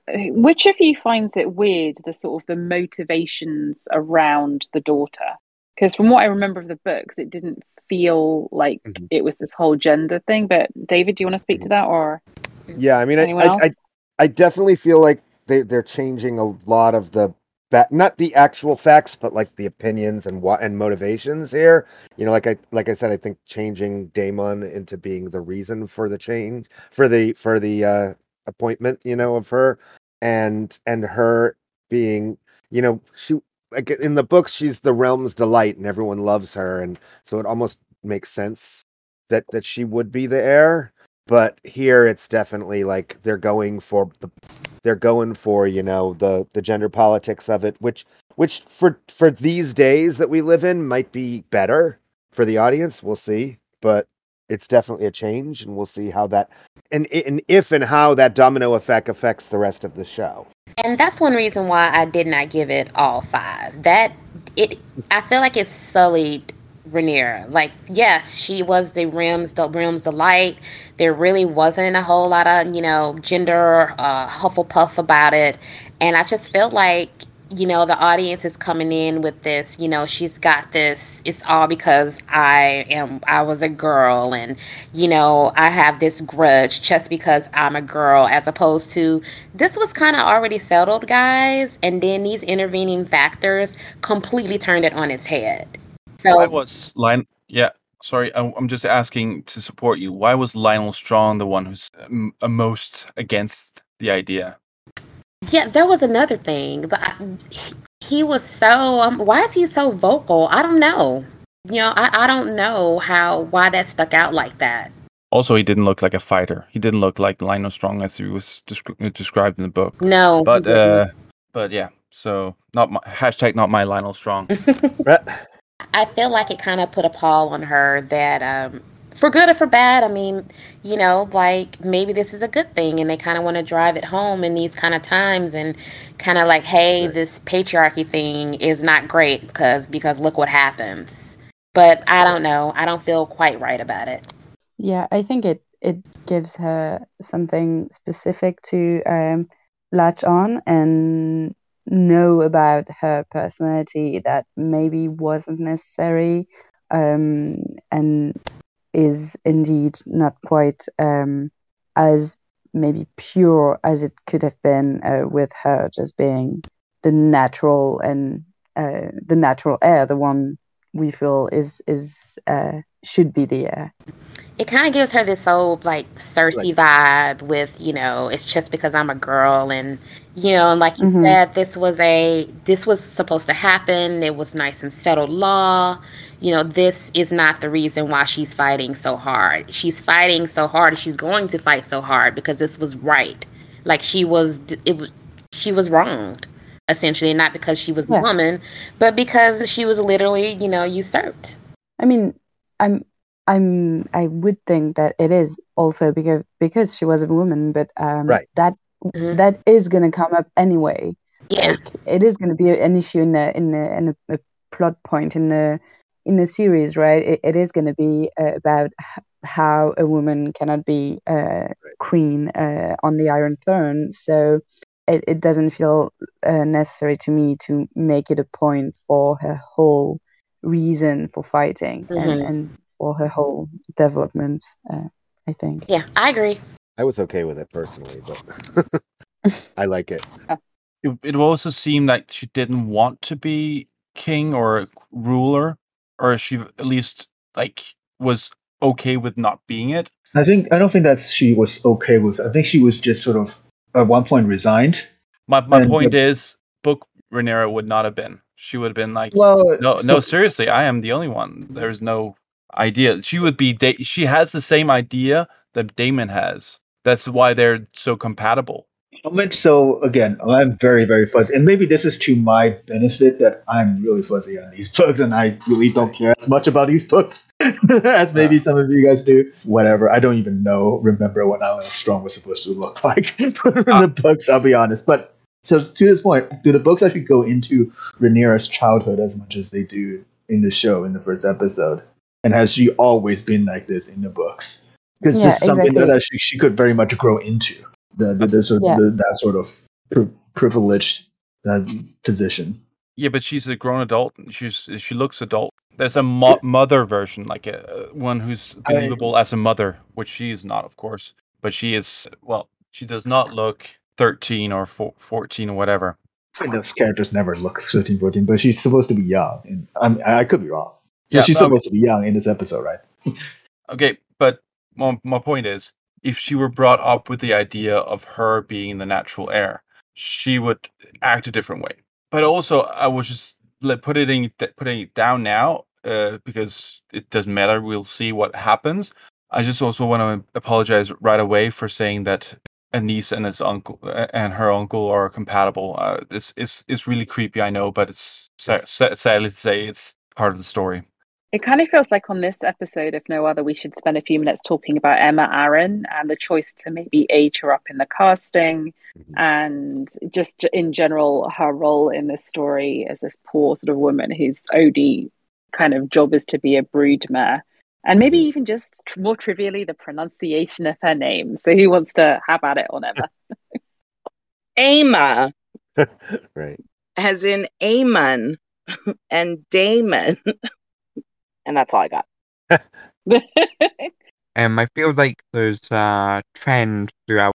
which of you finds it weird the sort of the motivations around the daughter? Because from what I remember of the books, it didn't feel like Mhm. it was this whole gender thing. But David, do you want to speak to that, or Yeah, I mean, I, I. I, I definitely feel like they they're changing a lot of the ba- not the actual facts, but like the opinions and what and motivations here. You know, like I like I said, I think changing Daemon into being the reason for the change for the for the uh, appointment, you know, of her and and her being, you know, she like in the book she's the realm's delight and everyone loves her, and so it almost makes sense that that she would be the heir but here it's definitely like they're going for the they're going for you know the the gender politics of it which which for for these days that we live in might be better for the audience we'll see but it's definitely a change and we'll see how that and, and if and how that domino effect affects the rest of the show And that's one reason why I did not give it all five. That it, I feel like it sullied Rhaenyra. Like, yes, she was the Rims, the Rims delight. There really wasn't a whole lot of you know gender uh, Hufflepuff about it, and I just felt like you know the audience is coming in with this. You know, she's got this. It's all because I am. I was a girl, and you know I have this grudge just because I'm a girl, as opposed to this was kind of already settled, guys. And then these intervening factors completely turned it on its head. So Why was? Yeah, sorry, I'm, just asking to support you. Why was Lyonel Strong the one who's um, uh, most against the idea? Yeah, that was another thing. But I, he was so. Um, why is he so vocal? I don't know. You know, I, I don't know how why that stuck out like that. Also, he didn't look like a fighter. He didn't look like Lyonel Strong as he was descri- described in the book. No, But uh, but yeah. So not my hashtag not my Lyonel Strong. I feel like it kind of put a pall on her that, um, for good or for bad, I mean, you know, like maybe this is a good thing and they kind of want to drive it home in these kind of times and kind of like, hey, Right. this patriarchy thing is not great because because look what happens. But I don't know. I don't feel quite right about it. Yeah, I think it it gives her something specific to um, latch on and know about her personality that maybe wasn't necessary um, and is indeed not quite um, as maybe pure as it could have been uh, with her just being the natural and uh, the natural heir, the one we feel is is uh, should be the heir. It kind of gives her this old like Cersei vibe with, you know, it's just because I'm a girl and you know, and like you Mhm. said, this was a this was supposed to happen. It was nice and settled law. You know, this is not the reason why she's fighting so hard. She's fighting so hard. She's going to fight so hard because this was right. Like she was it was she was wronged essentially, not because she was Yeah. a woman, but because she was literally, you know, usurped. I mean, I'm I'm I would think that it is also because because she was a woman, but um, Right. that Mhm. that is gonna come up anyway. Yeah. Like it is gonna be an issue in the in the in a, a plot point in the in the series, right, it, it is going to be uh, about h- how a woman cannot be uh, queen uh, on the Iron Throne. So it, it doesn't feel uh, necessary to me to make it a point for her whole reason for fighting and, Mhm. and for her whole development. Uh, I think. Yeah, I agree. I was okay with it personally, but I like it. It, it also seemed like she didn't want to be king or ruler, or she at least like was okay with not being it. I think I don't think that she was okay with. I think she was just sort of at one point resigned. My my And point is, book Rhaenyra would not have been. She would have been like, Well, no, so- no, seriously, I am the only one. There's no idea. She would be. Da- she has the same idea that Daemon has. That's why they're so compatible. How much so again, I'm very, very fuzzy. And maybe this is to my benefit that I'm really fuzzy on these books and I really don't care as much about these books as maybe some of you guys do. Whatever. I don't even know, remember what Alan Strong was supposed to look like in the books, I'll be honest. But so to this point, do the books actually go into Rhaenyra's childhood as much as they do in the show in the first episode? And has she always been like this in the books? Because Yeah, this is something exactly. that she, she could very much grow into the, the, the sort Yeah. the, that sort of pri- privileged uh, position. Yeah, but she's a grown adult. She's she looks adult. There's a mo- mother version, like a one who's I- believable as a mother, which she is not, of course. But she is. Well, she does not look 13 or four, 14 or whatever. I think those characters never look 13, 14, but she's supposed to be young. And I'm, I could be wrong. Yeah, Yeah, she's um, supposed to be young in this episode, right? Okay, but my, my point is, if she were brought up with the idea of her being the natural heir, she would act a different way. But also, I was just like, putting it putting it down now uh, because it doesn't matter. We'll see what happens. I just also want to apologize right away for saying that a niece and his uncle and her uncle are compatible. Uh, this is is really creepy, I know, but it's sa- sa- sadly to say it's part of the story. It kind of feels like on this episode, if no other, we should spend a few minutes talking about Aemma Arryn and the choice to maybe age her up in the casting Mhm. and just in general her role in this story as this poor sort of woman whose OD kind of job is to be a broodmare. And maybe even just tr- more trivially, the pronunciation of her name. So who wants to have at it on Aemma? Aemma, right. as in Aemon and Daemon. And that's all I got. Um, I feel like there's a trend throughout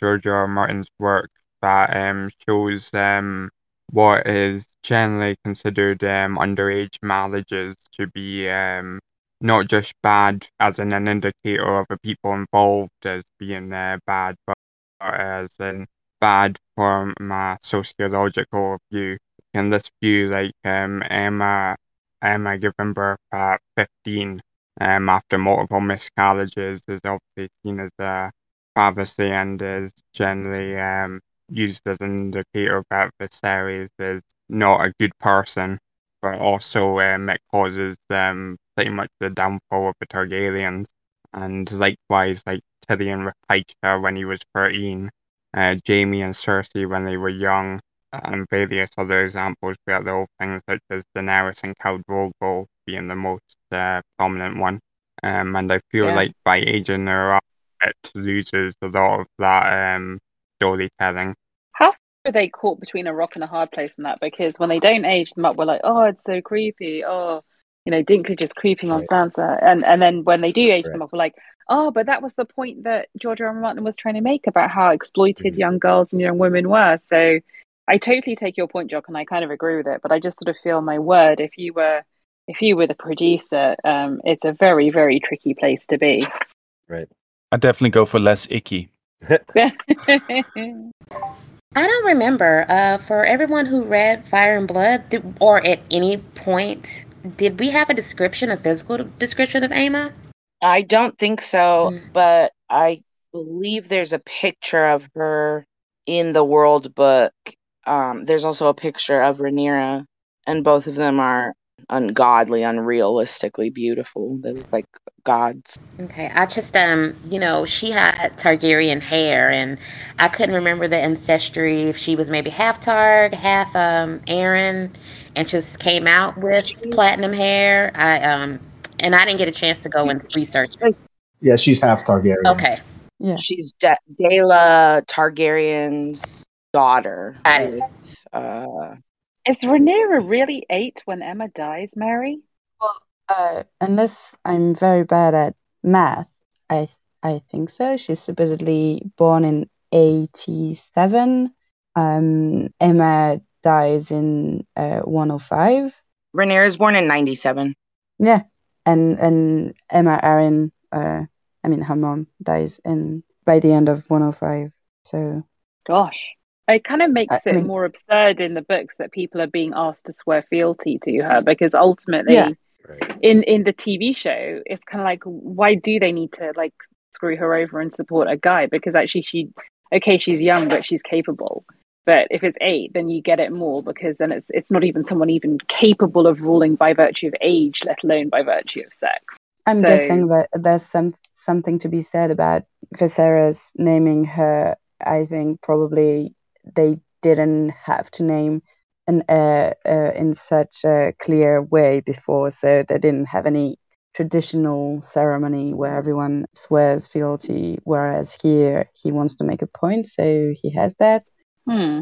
George R. R. Martin's work that um shows um what is generally considered um underage marriages to be um not just bad as in an indicator of the people involved as being uh, bad, but as in bad from a sociological view. In this view, like um Aemma Aemma him birth at fifteen. Um, after multiple miscarriages is obviously seen as a travesty and is generally um, used as an indicator that Viserys is not a good person, but also um, it causes um, pretty much the downfall of the Targaryens. And likewise, like Tyrion with Tysha when he was 13, uh, Jaime and Cersei when they were young, and various other examples throughout the whole thing, such as Daenerys and Khal Drogo being the most uh, prominent one. Um, and I feel Yeah. like by aging her up, it loses a lot of that um, storytelling. How are they caught between a rock and a hard place in that? Because when they don't age them up, we're like, oh, it's so creepy. Oh, you know, Dinklage is creeping on Right. Sansa. And and then when they do age them up, we're like, oh, but that was the point that George R. R. Martin was trying to make about how exploited Mhm. young girls and young women were. So I totally take your point, Jock, and I kind of agree with it. But I just sort of feel my word, if you were if you were the producer, um, it's a very, very tricky place to be. Right. I definitely go for less icky. I don't remember. Uh, for everyone who read Fire and Blood, did, or at any point, did we have a description, a physical description of Aemma? I don't think so, Mm. but I believe there's a picture of her in the world book. Um, there's also a picture of Rhaenyra, and both of them are ungodly, unrealistically beautiful. They look like gods. Okay, I just um, you know, she had Targaryen hair, and I couldn't remember the ancestry if she was maybe half Targ, half um Arryn, and just came out with platinum hair. I um, and I didn't get a chance to go and research. Yeah, she's half Targaryen. Okay, Yeah. She's De- Daella Targaryen's daughter. Got with, Uh, Is Rhaenyra really eight when Aemma dies, Mary? Well, uh, unless I'm very bad at math, I I think so. She's supposedly born in 87. Um, Aemma dies in uh, 105. Rhaenyra is born in '97. Yeah, and and Aemma Arryn, uh, I mean her mom dies in by the end of 105. So Gosh. It kind of makes I it mean- more absurd in the books that people are being asked to swear fealty to her because ultimately Yeah. Right. in in the TV show it's kind of like why do they need to like screw her over and support a guy because actually she okay she's young but she's capable but if it's 8 then you get it more because then it's it's not even someone even capable of ruling by virtue of age let alone by virtue of sex I'm So- guessing that there's some something to be said about Viserys naming her. I think probably they didn't have to name an heir uh, in such a clear way before, so they didn't have any traditional ceremony where everyone swears fealty. Whereas here, he wants to make a point, so he has that. hmm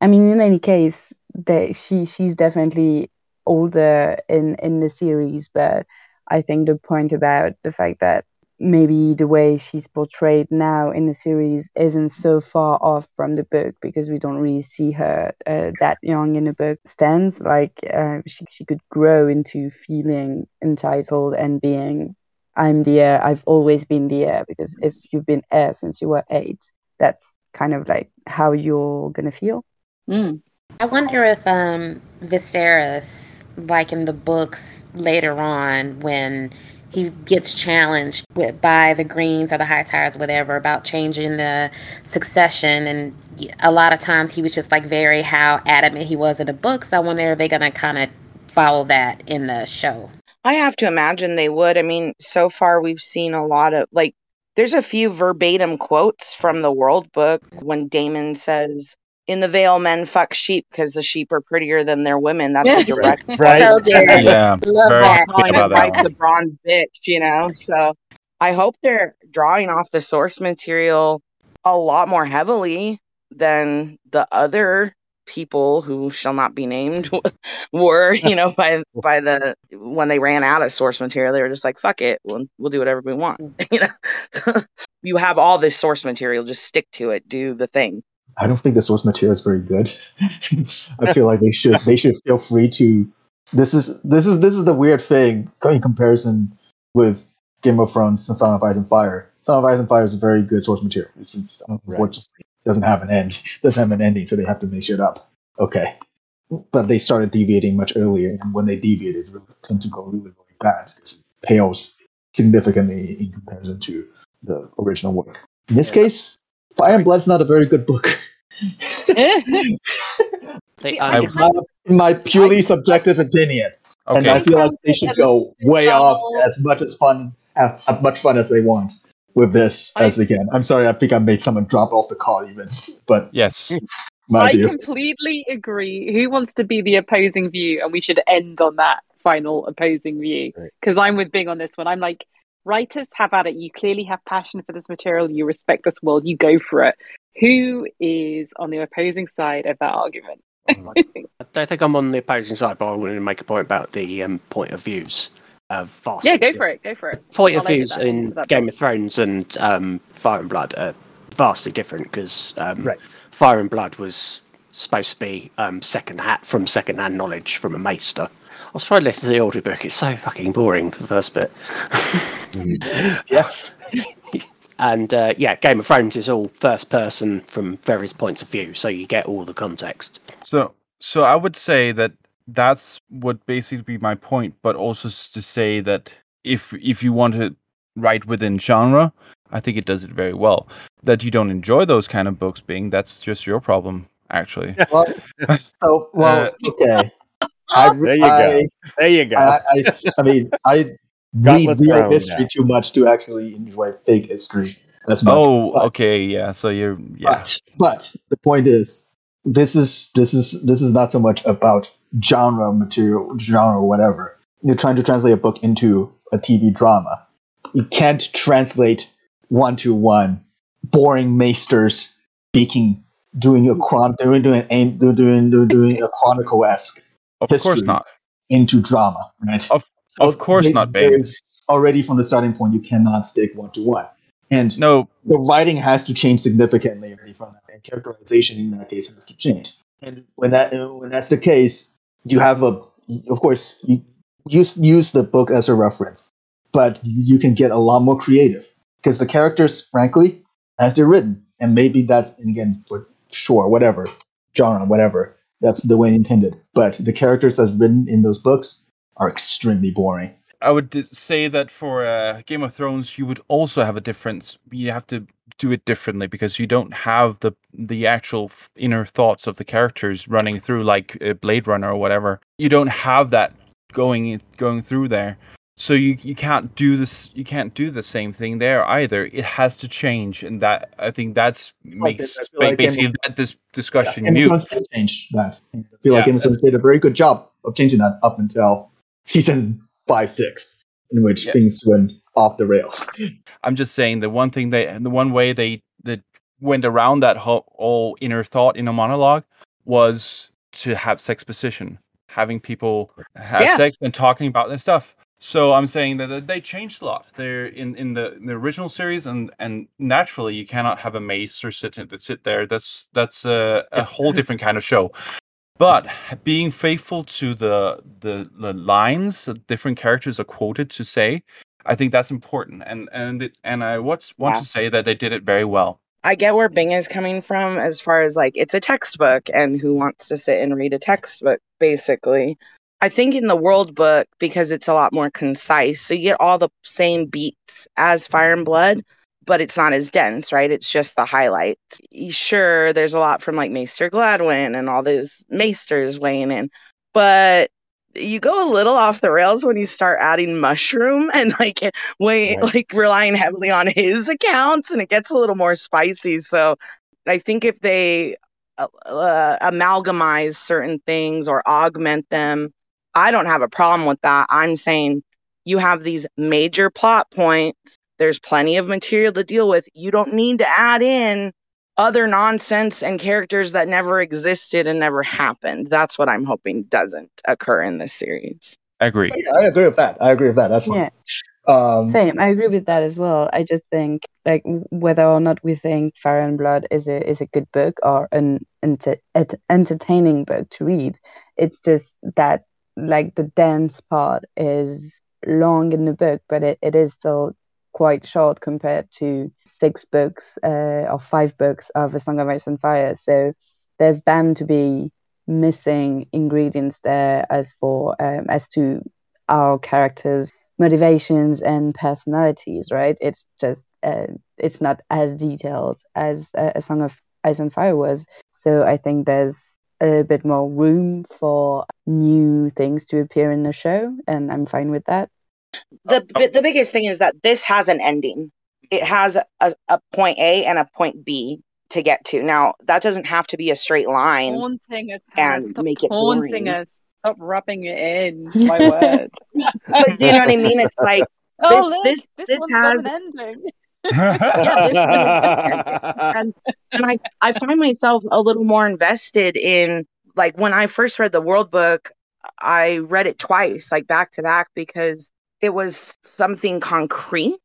I mean, in any case, that she she's definitely older in in the series, but I think the point about the fact that maybe the way she's portrayed now in the series isn't so far off from the book because we don't really see her uh, that young in the book stands like uh, she she could grow into feeling entitled and being I'm the heir. I've always been the heir because if you've been heir since you were eight, that's kind of like how you're gonna feel. Mm. I wonder if um Viserys, like in the books later on, when he gets challenged with by the Greens or the Hightowers, whatever, about changing the succession, and a lot of times he was just like very how adamant he was in the books. I wonder if they're gonna kind of follow that in the show. I have to imagine they would. I mean, so far we've seen a lot of like there's a few verbatim quotes from the world book when Daemon says in the Vale men fuck sheep because the sheep are prettier than their women. That's a direct Right. So good. Yeah, Love very that. calling about it like the bronze bitch, you know. So I hope they're drawing off the source material a lot more heavily than the other people who shall not be named were, you know, by by the when they ran out of source material, they were just like, "Fuck it, we'll we'll do whatever we want," you know. you have all this source material, just stick to it, do the thing. I don't think the source material is very good. I feel like they should they should feel free to. This is this is this is the weird thing in comparison with Game of Thrones and Song of Ice and Fire. Song of Ice and Fire is a very good source material. It's just oh, unfortunately doesn't have an end, doesn't have an ending, so they have to make shit up. Okay, but they started deviating much earlier, and when they deviate, it's really tend to go really really bad. It pales significantly in comparison to the original work. In this case, Fire and Blood's not a very good book. The, I in my, in my purely subjective opinion, and I feel like they should go way off as much as fun, have as much fun as they want with this as they can. I'm sorry, I think I made someone drop off the call even, but yes. my I view. completely agree. Who wants to be the opposing view? And we should end on that final opposing view. Right. Because I'm with Bing on this one. I'm like, writers have at it. You clearly have passion for this material. You respect this world. You go for it. Who is on the opposing side of that argument? I don't think I'm on the opposing side, but I wanted to make a point about the um, point of views. Uh, vastly yeah, go different. for it. Go for it. point I'll of views that in Game of Thrones and um, Fire and Blood are vastly different because um, Right. Fire and Blood was supposed to be um, second hat from second hand knowledge from a maester. I was trying to listen to the audiobook. It's so fucking boring for the first bit. yes, And uh, yeah, Game of Thrones is all first person from various points of view, so you get all the context. So, so I would say that that's would basically be my point, but also to say that if if you want to write within genre, I think it does it very well. That you don't enjoy those kind of books, being that's just your problem, actually. well, so well, Uh, okay. I, There you go. There you go. I, I, I mean, I read real history now. too much to actually enjoy fake history as much. Oh, But- okay, yeah. So you're yeah. But but the point is, this is this is this is not so much about genre material, genre or whatever. You're trying to translate a book into a TV drama. You can't translate one to one boring maesters speaking, doing a chron, doing doing doing doing, doing, doing a chronicle esque Of course not. into drama, right? Of- of course not, babe. Already from the starting point, you cannot stick one to one, and No, the writing has to change significantly already from that, and characterization in that case has to change. And when that uh, when that's the case, you have a of course you use use the book as a reference, but you can get a lot more creative because the characters, frankly, as they're written, and maybe that's and again for sure whatever genre whatever that's the way intended, but the characters as written in those books are extremely boring. I would say that for uh, Game of Thrones, you would also have a difference. You have to do it differently because you don't have the the actual inner thoughts of the characters running through like uh, Blade Runner or whatever. You don't have that going going through there. So you you can't do this. You can't do the same thing there either. It has to change, and that I think that's makes like basically of- that this discussion and mute. Thrones did change that. I feel like Yeah, Game of did a very good job of changing that up until season five, six, in which Yeah. things went off the rails. I'm just saying the one thing they and the one way they that went around that whole, whole inner thought in a monologue was to have sex position, having people have Yeah. sex and talking about their stuff. So I'm saying that they changed a lot. They're in, in the in the original series, and and naturally you cannot have a maester sit that sit there. That's that's a, a whole different kind of show. But being faithful to the the, the lines that different characters are quoted to say, I think that's important. And and it, and I what's, want Yeah. to say that they did it very well. I get where Bing is coming from as far as like it's a textbook and who wants to sit and read a textbook, basically. I think in the world book, because it's a lot more concise, so you get all the same beats as Fire and Blood, but it's not as dense, right? It's just the highlights. Sure, there's a lot from like Maester Gyldayn and all these Maesters weighing in, but you go a little off the rails when you start adding mushroom and like way Right. like relying heavily on his accounts and it gets a little more spicy so i think if they uh, uh, amalgamize certain things or augment them i don't have a problem with that i'm saying you have these major plot points there's plenty of material to deal with you don't need to add in other nonsense and characters that never existed and never happened that's what i'm hoping doesn't occur in this series I agree. I agree with that. I agree with that. That's fine. Yeah, Um, same. I agree with that as well. I just think like whether or not we think Fire and Blood is a is a good book or an enter- et- entertaining book to read, it's just that like the dance part is long in the book, but it, it is still quite short compared to six books uh, or five books of A Song of Ice and Fire. So there's bound to be missing ingredients there as for um, as to our characters motivations and personalities right it's just uh, it's not as detailed as uh, a song of ice and fire was so i think there's a little bit more room for new things to appear in the show and i'm fine with that the bi- the biggest thing is that this has an ending. It has a, a point A and a point B to get to. Now that doesn't have to be a straight line. Taunting us, and Hannah. Stop make it taunting boring. us. Stop rubbing it in. My word. But do you know what I mean? It's like oh, look, this this, this one's has- got an ending. And and I I find myself a little more invested in like when I first read the World Book, I read it twice, like back to back, because it was something concrete.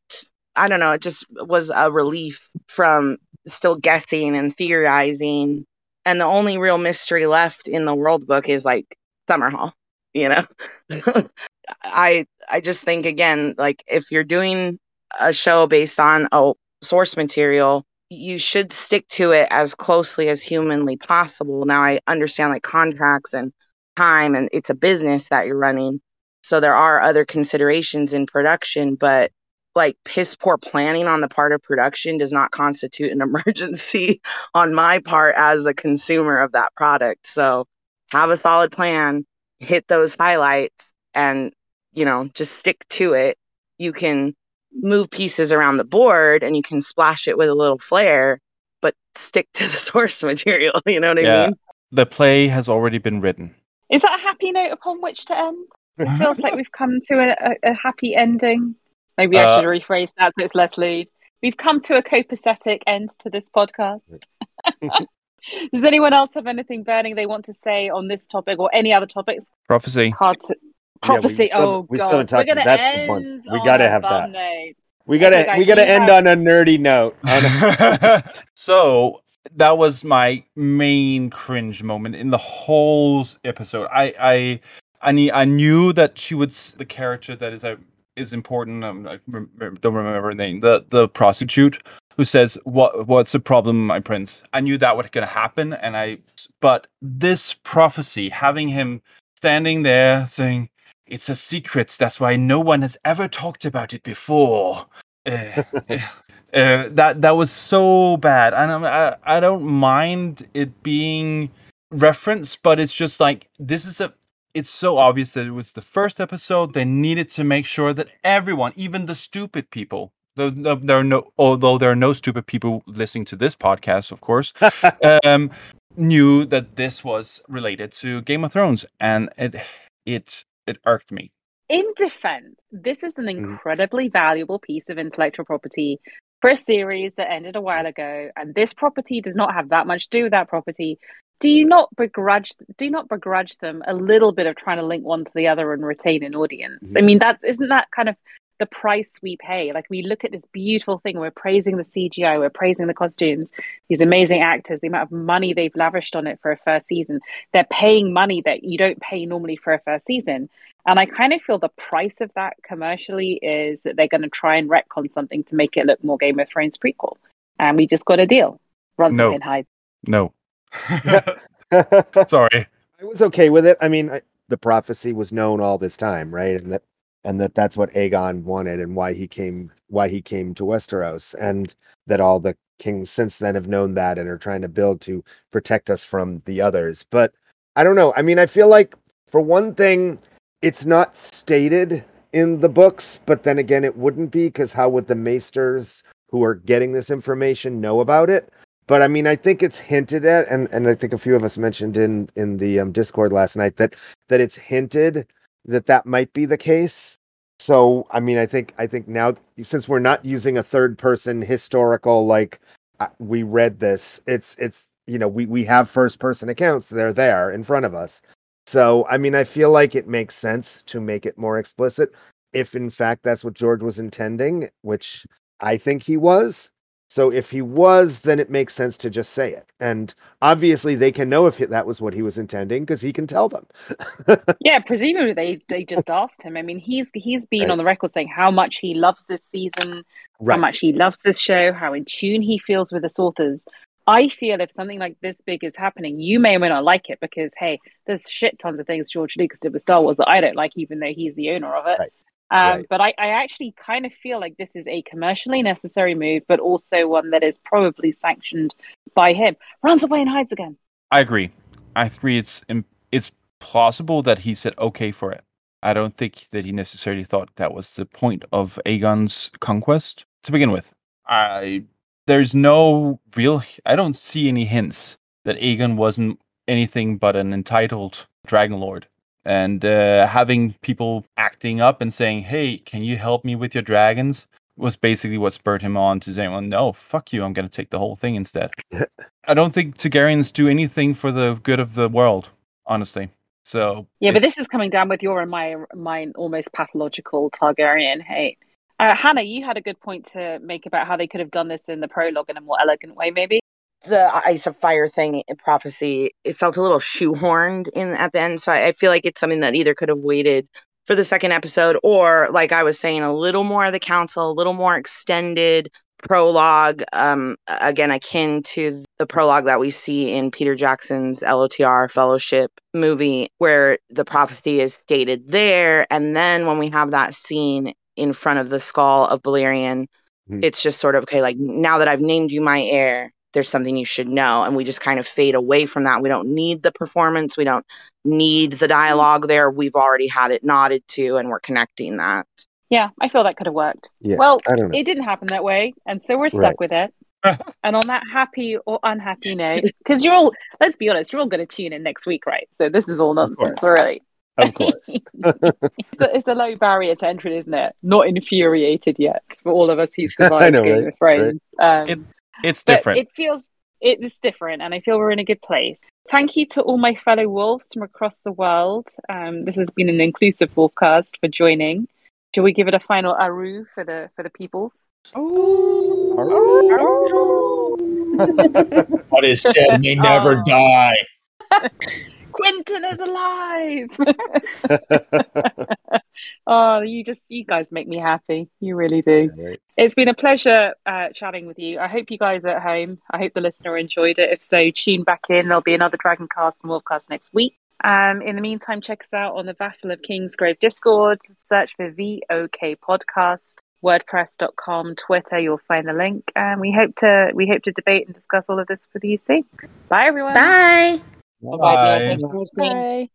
I don't know, it just was a relief from still guessing and theorizing. And the only real mystery left in the World Book is like Summerhall, you know. I I just think again, like if you're doing a show based on a source material, you should stick to it as closely as humanly possible. Now I understand like contracts and time and it's a business that you're running. So there are other considerations in production, but like piss poor planning on the part of production does not constitute an emergency on my part as a consumer of that product. So have a solid plan, hit those highlights and you know, just stick to it. You can move pieces around the board and you can splash it with a little flair, but stick to the source material. You know what I yeah, mean? the play has already been written. Is that a happy note upon which to end? It feels like we've come to a, a, a happy ending. Maybe I Uh, should rephrase that so it's less lewd. We've come to a copacetic end to this podcast. Does anyone else have anything burning they want to say on this topic or any other topics? Prophecy. Hard to Yeah, we prophecy. still- oh we God, still haven't we're talked- gonna that's the end. one. We gotta have that. bum note. We gotta Okay, we gotta end have- on a nerdy note. On a- so that was my main cringe moment in the whole episode. I I I, knew, I knew that she would the character that is a is important. Um, I rem- rem- don't remember her name. The the prostitute who says what what's the problem, my prince. I knew that was gonna happen, and I but this prophecy having him standing there saying. It's a secret. That's why no one has ever talked about it before. Uh, uh, that that was so bad, and I I don't mind it being referenced, but it's just like this is a. It's so obvious that it was the first episode. They needed to make sure that everyone, even the stupid people, though no, there are no, although there are no stupid people listening to this podcast, of course, um, knew that this was related to Game of Thrones, and it it it irked me. in defense, this is an Mhm. incredibly valuable piece of intellectual property for a series that ended a while ago, and this property does not have that much to do with that property. Do you not begrudge? Do you not begrudge them a little bit of trying to link one to the other and retain an audience? I mean, that isn't that kind of the price we pay. Like we look at this beautiful thing, we're praising the CGI, we're praising the costumes, these amazing actors, the amount of money they've lavished on it for a first season. They're paying money that you don't pay normally for a first season. And I kind of feel the price of that commercially is that they're going to try and retcon something to make it look more Game of Thrones prequel. And we just got a deal. Runs No. away and hide. No, Sorry. I was okay with it. I mean, I, the prophecy was known all this time, right? And that and that that's what Aegon wanted and why he came why he came to Westeros and that all the kings since then have known that and are trying to build to protect us from the others. But I don't know. I mean, I feel like for one thing it's not stated in the books, but then again it wouldn't be because how would the maesters who are getting this information know about it? But I mean, I think it's hinted at, and, and I think a few of us mentioned in in the um, Discord last night that that it's hinted that that might be the case. So I mean, I think I think now since we're not using a third person historical like uh, we read this, it's it's you know we we have first person accounts. They're there in front of us. So I mean, I feel like it makes sense to make it more explicit if in fact that's what George was intending, which I think he was. So if he was, then it makes sense to just say it. And obviously, they can know if that was what he was intending because he can tell them. Yeah, presumably they, they just asked him. I mean, he's he's been on the record saying how much he loves this season, how much he loves this show, how in tune he feels with its authors. I feel if something like this big is happening, you may or may not like it because hey, there's shit tons of things George Lucas did with Star Wars that I don't like, even though he's the owner of it. Right. Um, Right. But I, I actually kind of feel like this is a commercially necessary move, but also one that is probably sanctioned by him. Runs away and hides again. I agree. I agree. It's it's plausible that he said okay for it. I don't think that he necessarily thought that was the point of Aegon's conquest to begin with. I there's no real. I don't see any hints that Aegon wasn't anything but an entitled dragon lord. And uh, having people acting up and saying, "Hey, can you help me with your dragons?" was basically what spurred him on to say, "Well, no, fuck you. I'm going to take the whole thing instead." I don't think Targaryens do anything for the good of the world, honestly. So Yeah, but this is coming down with your and my mine almost pathological Targaryen hate. Uh, Hannah, you had a good point to make about how they could have done this in the prologue in a more elegant way, maybe. The ice of fire thing in prophecy it felt a little shoehorned in at the end so I, I feel like it's something that either could have waited for the second episode or like i was saying a little more of the council a little more extended prologue um again akin to the prologue that we see in peter jackson's lotr fellowship movie where the prophecy is stated there and then when we have that scene in front of the skull of Balerion, Hmm. it's just sort of okay like now that i've named you my heir there's something you should know and we just kind of fade away from that we don't need the performance we don't need the dialogue there we've already had it nodded to and we're connecting that Yeah, I feel that could have worked. Yeah, well, I don't know. it didn't happen that way, and so we're stuck Right. with it. and on that happy or unhappy note, because you're all, let's be honest, you're all going to tune in next week, right? So this is all nonsense, course. really. Of course. It's a, it's a low barrier to entry, isn't it? Not infuriated yet for all of us who I survived know, Game right? of Thrones. Um, It- It's but different. it feels it's different, and I feel we're in a good place. Thank you to all my fellow wolves from across the world. Um, this has been an inclusive wolfcast for joining. Shall we give it a final aru for the for the peoples? What is dead may never Oh. die. Quentin is alive. oh, you just you guys make me happy. You really do. Right. It's been a pleasure uh, chatting with you. I hope you guys at home. I hope the listener enjoyed it. If so, tune back in. There'll be another Dragon Cast and Wolfcast next week. Um, in the meantime, check us out on the Vassal of Kingsgrove Discord. Search for VOK Podcast. WordPress.com, Twitter, you'll find the link. And we hope to we hope to debate and discuss all of this with you soon. Bye everyone. Bye. Bye. Thanks for listening. Bye.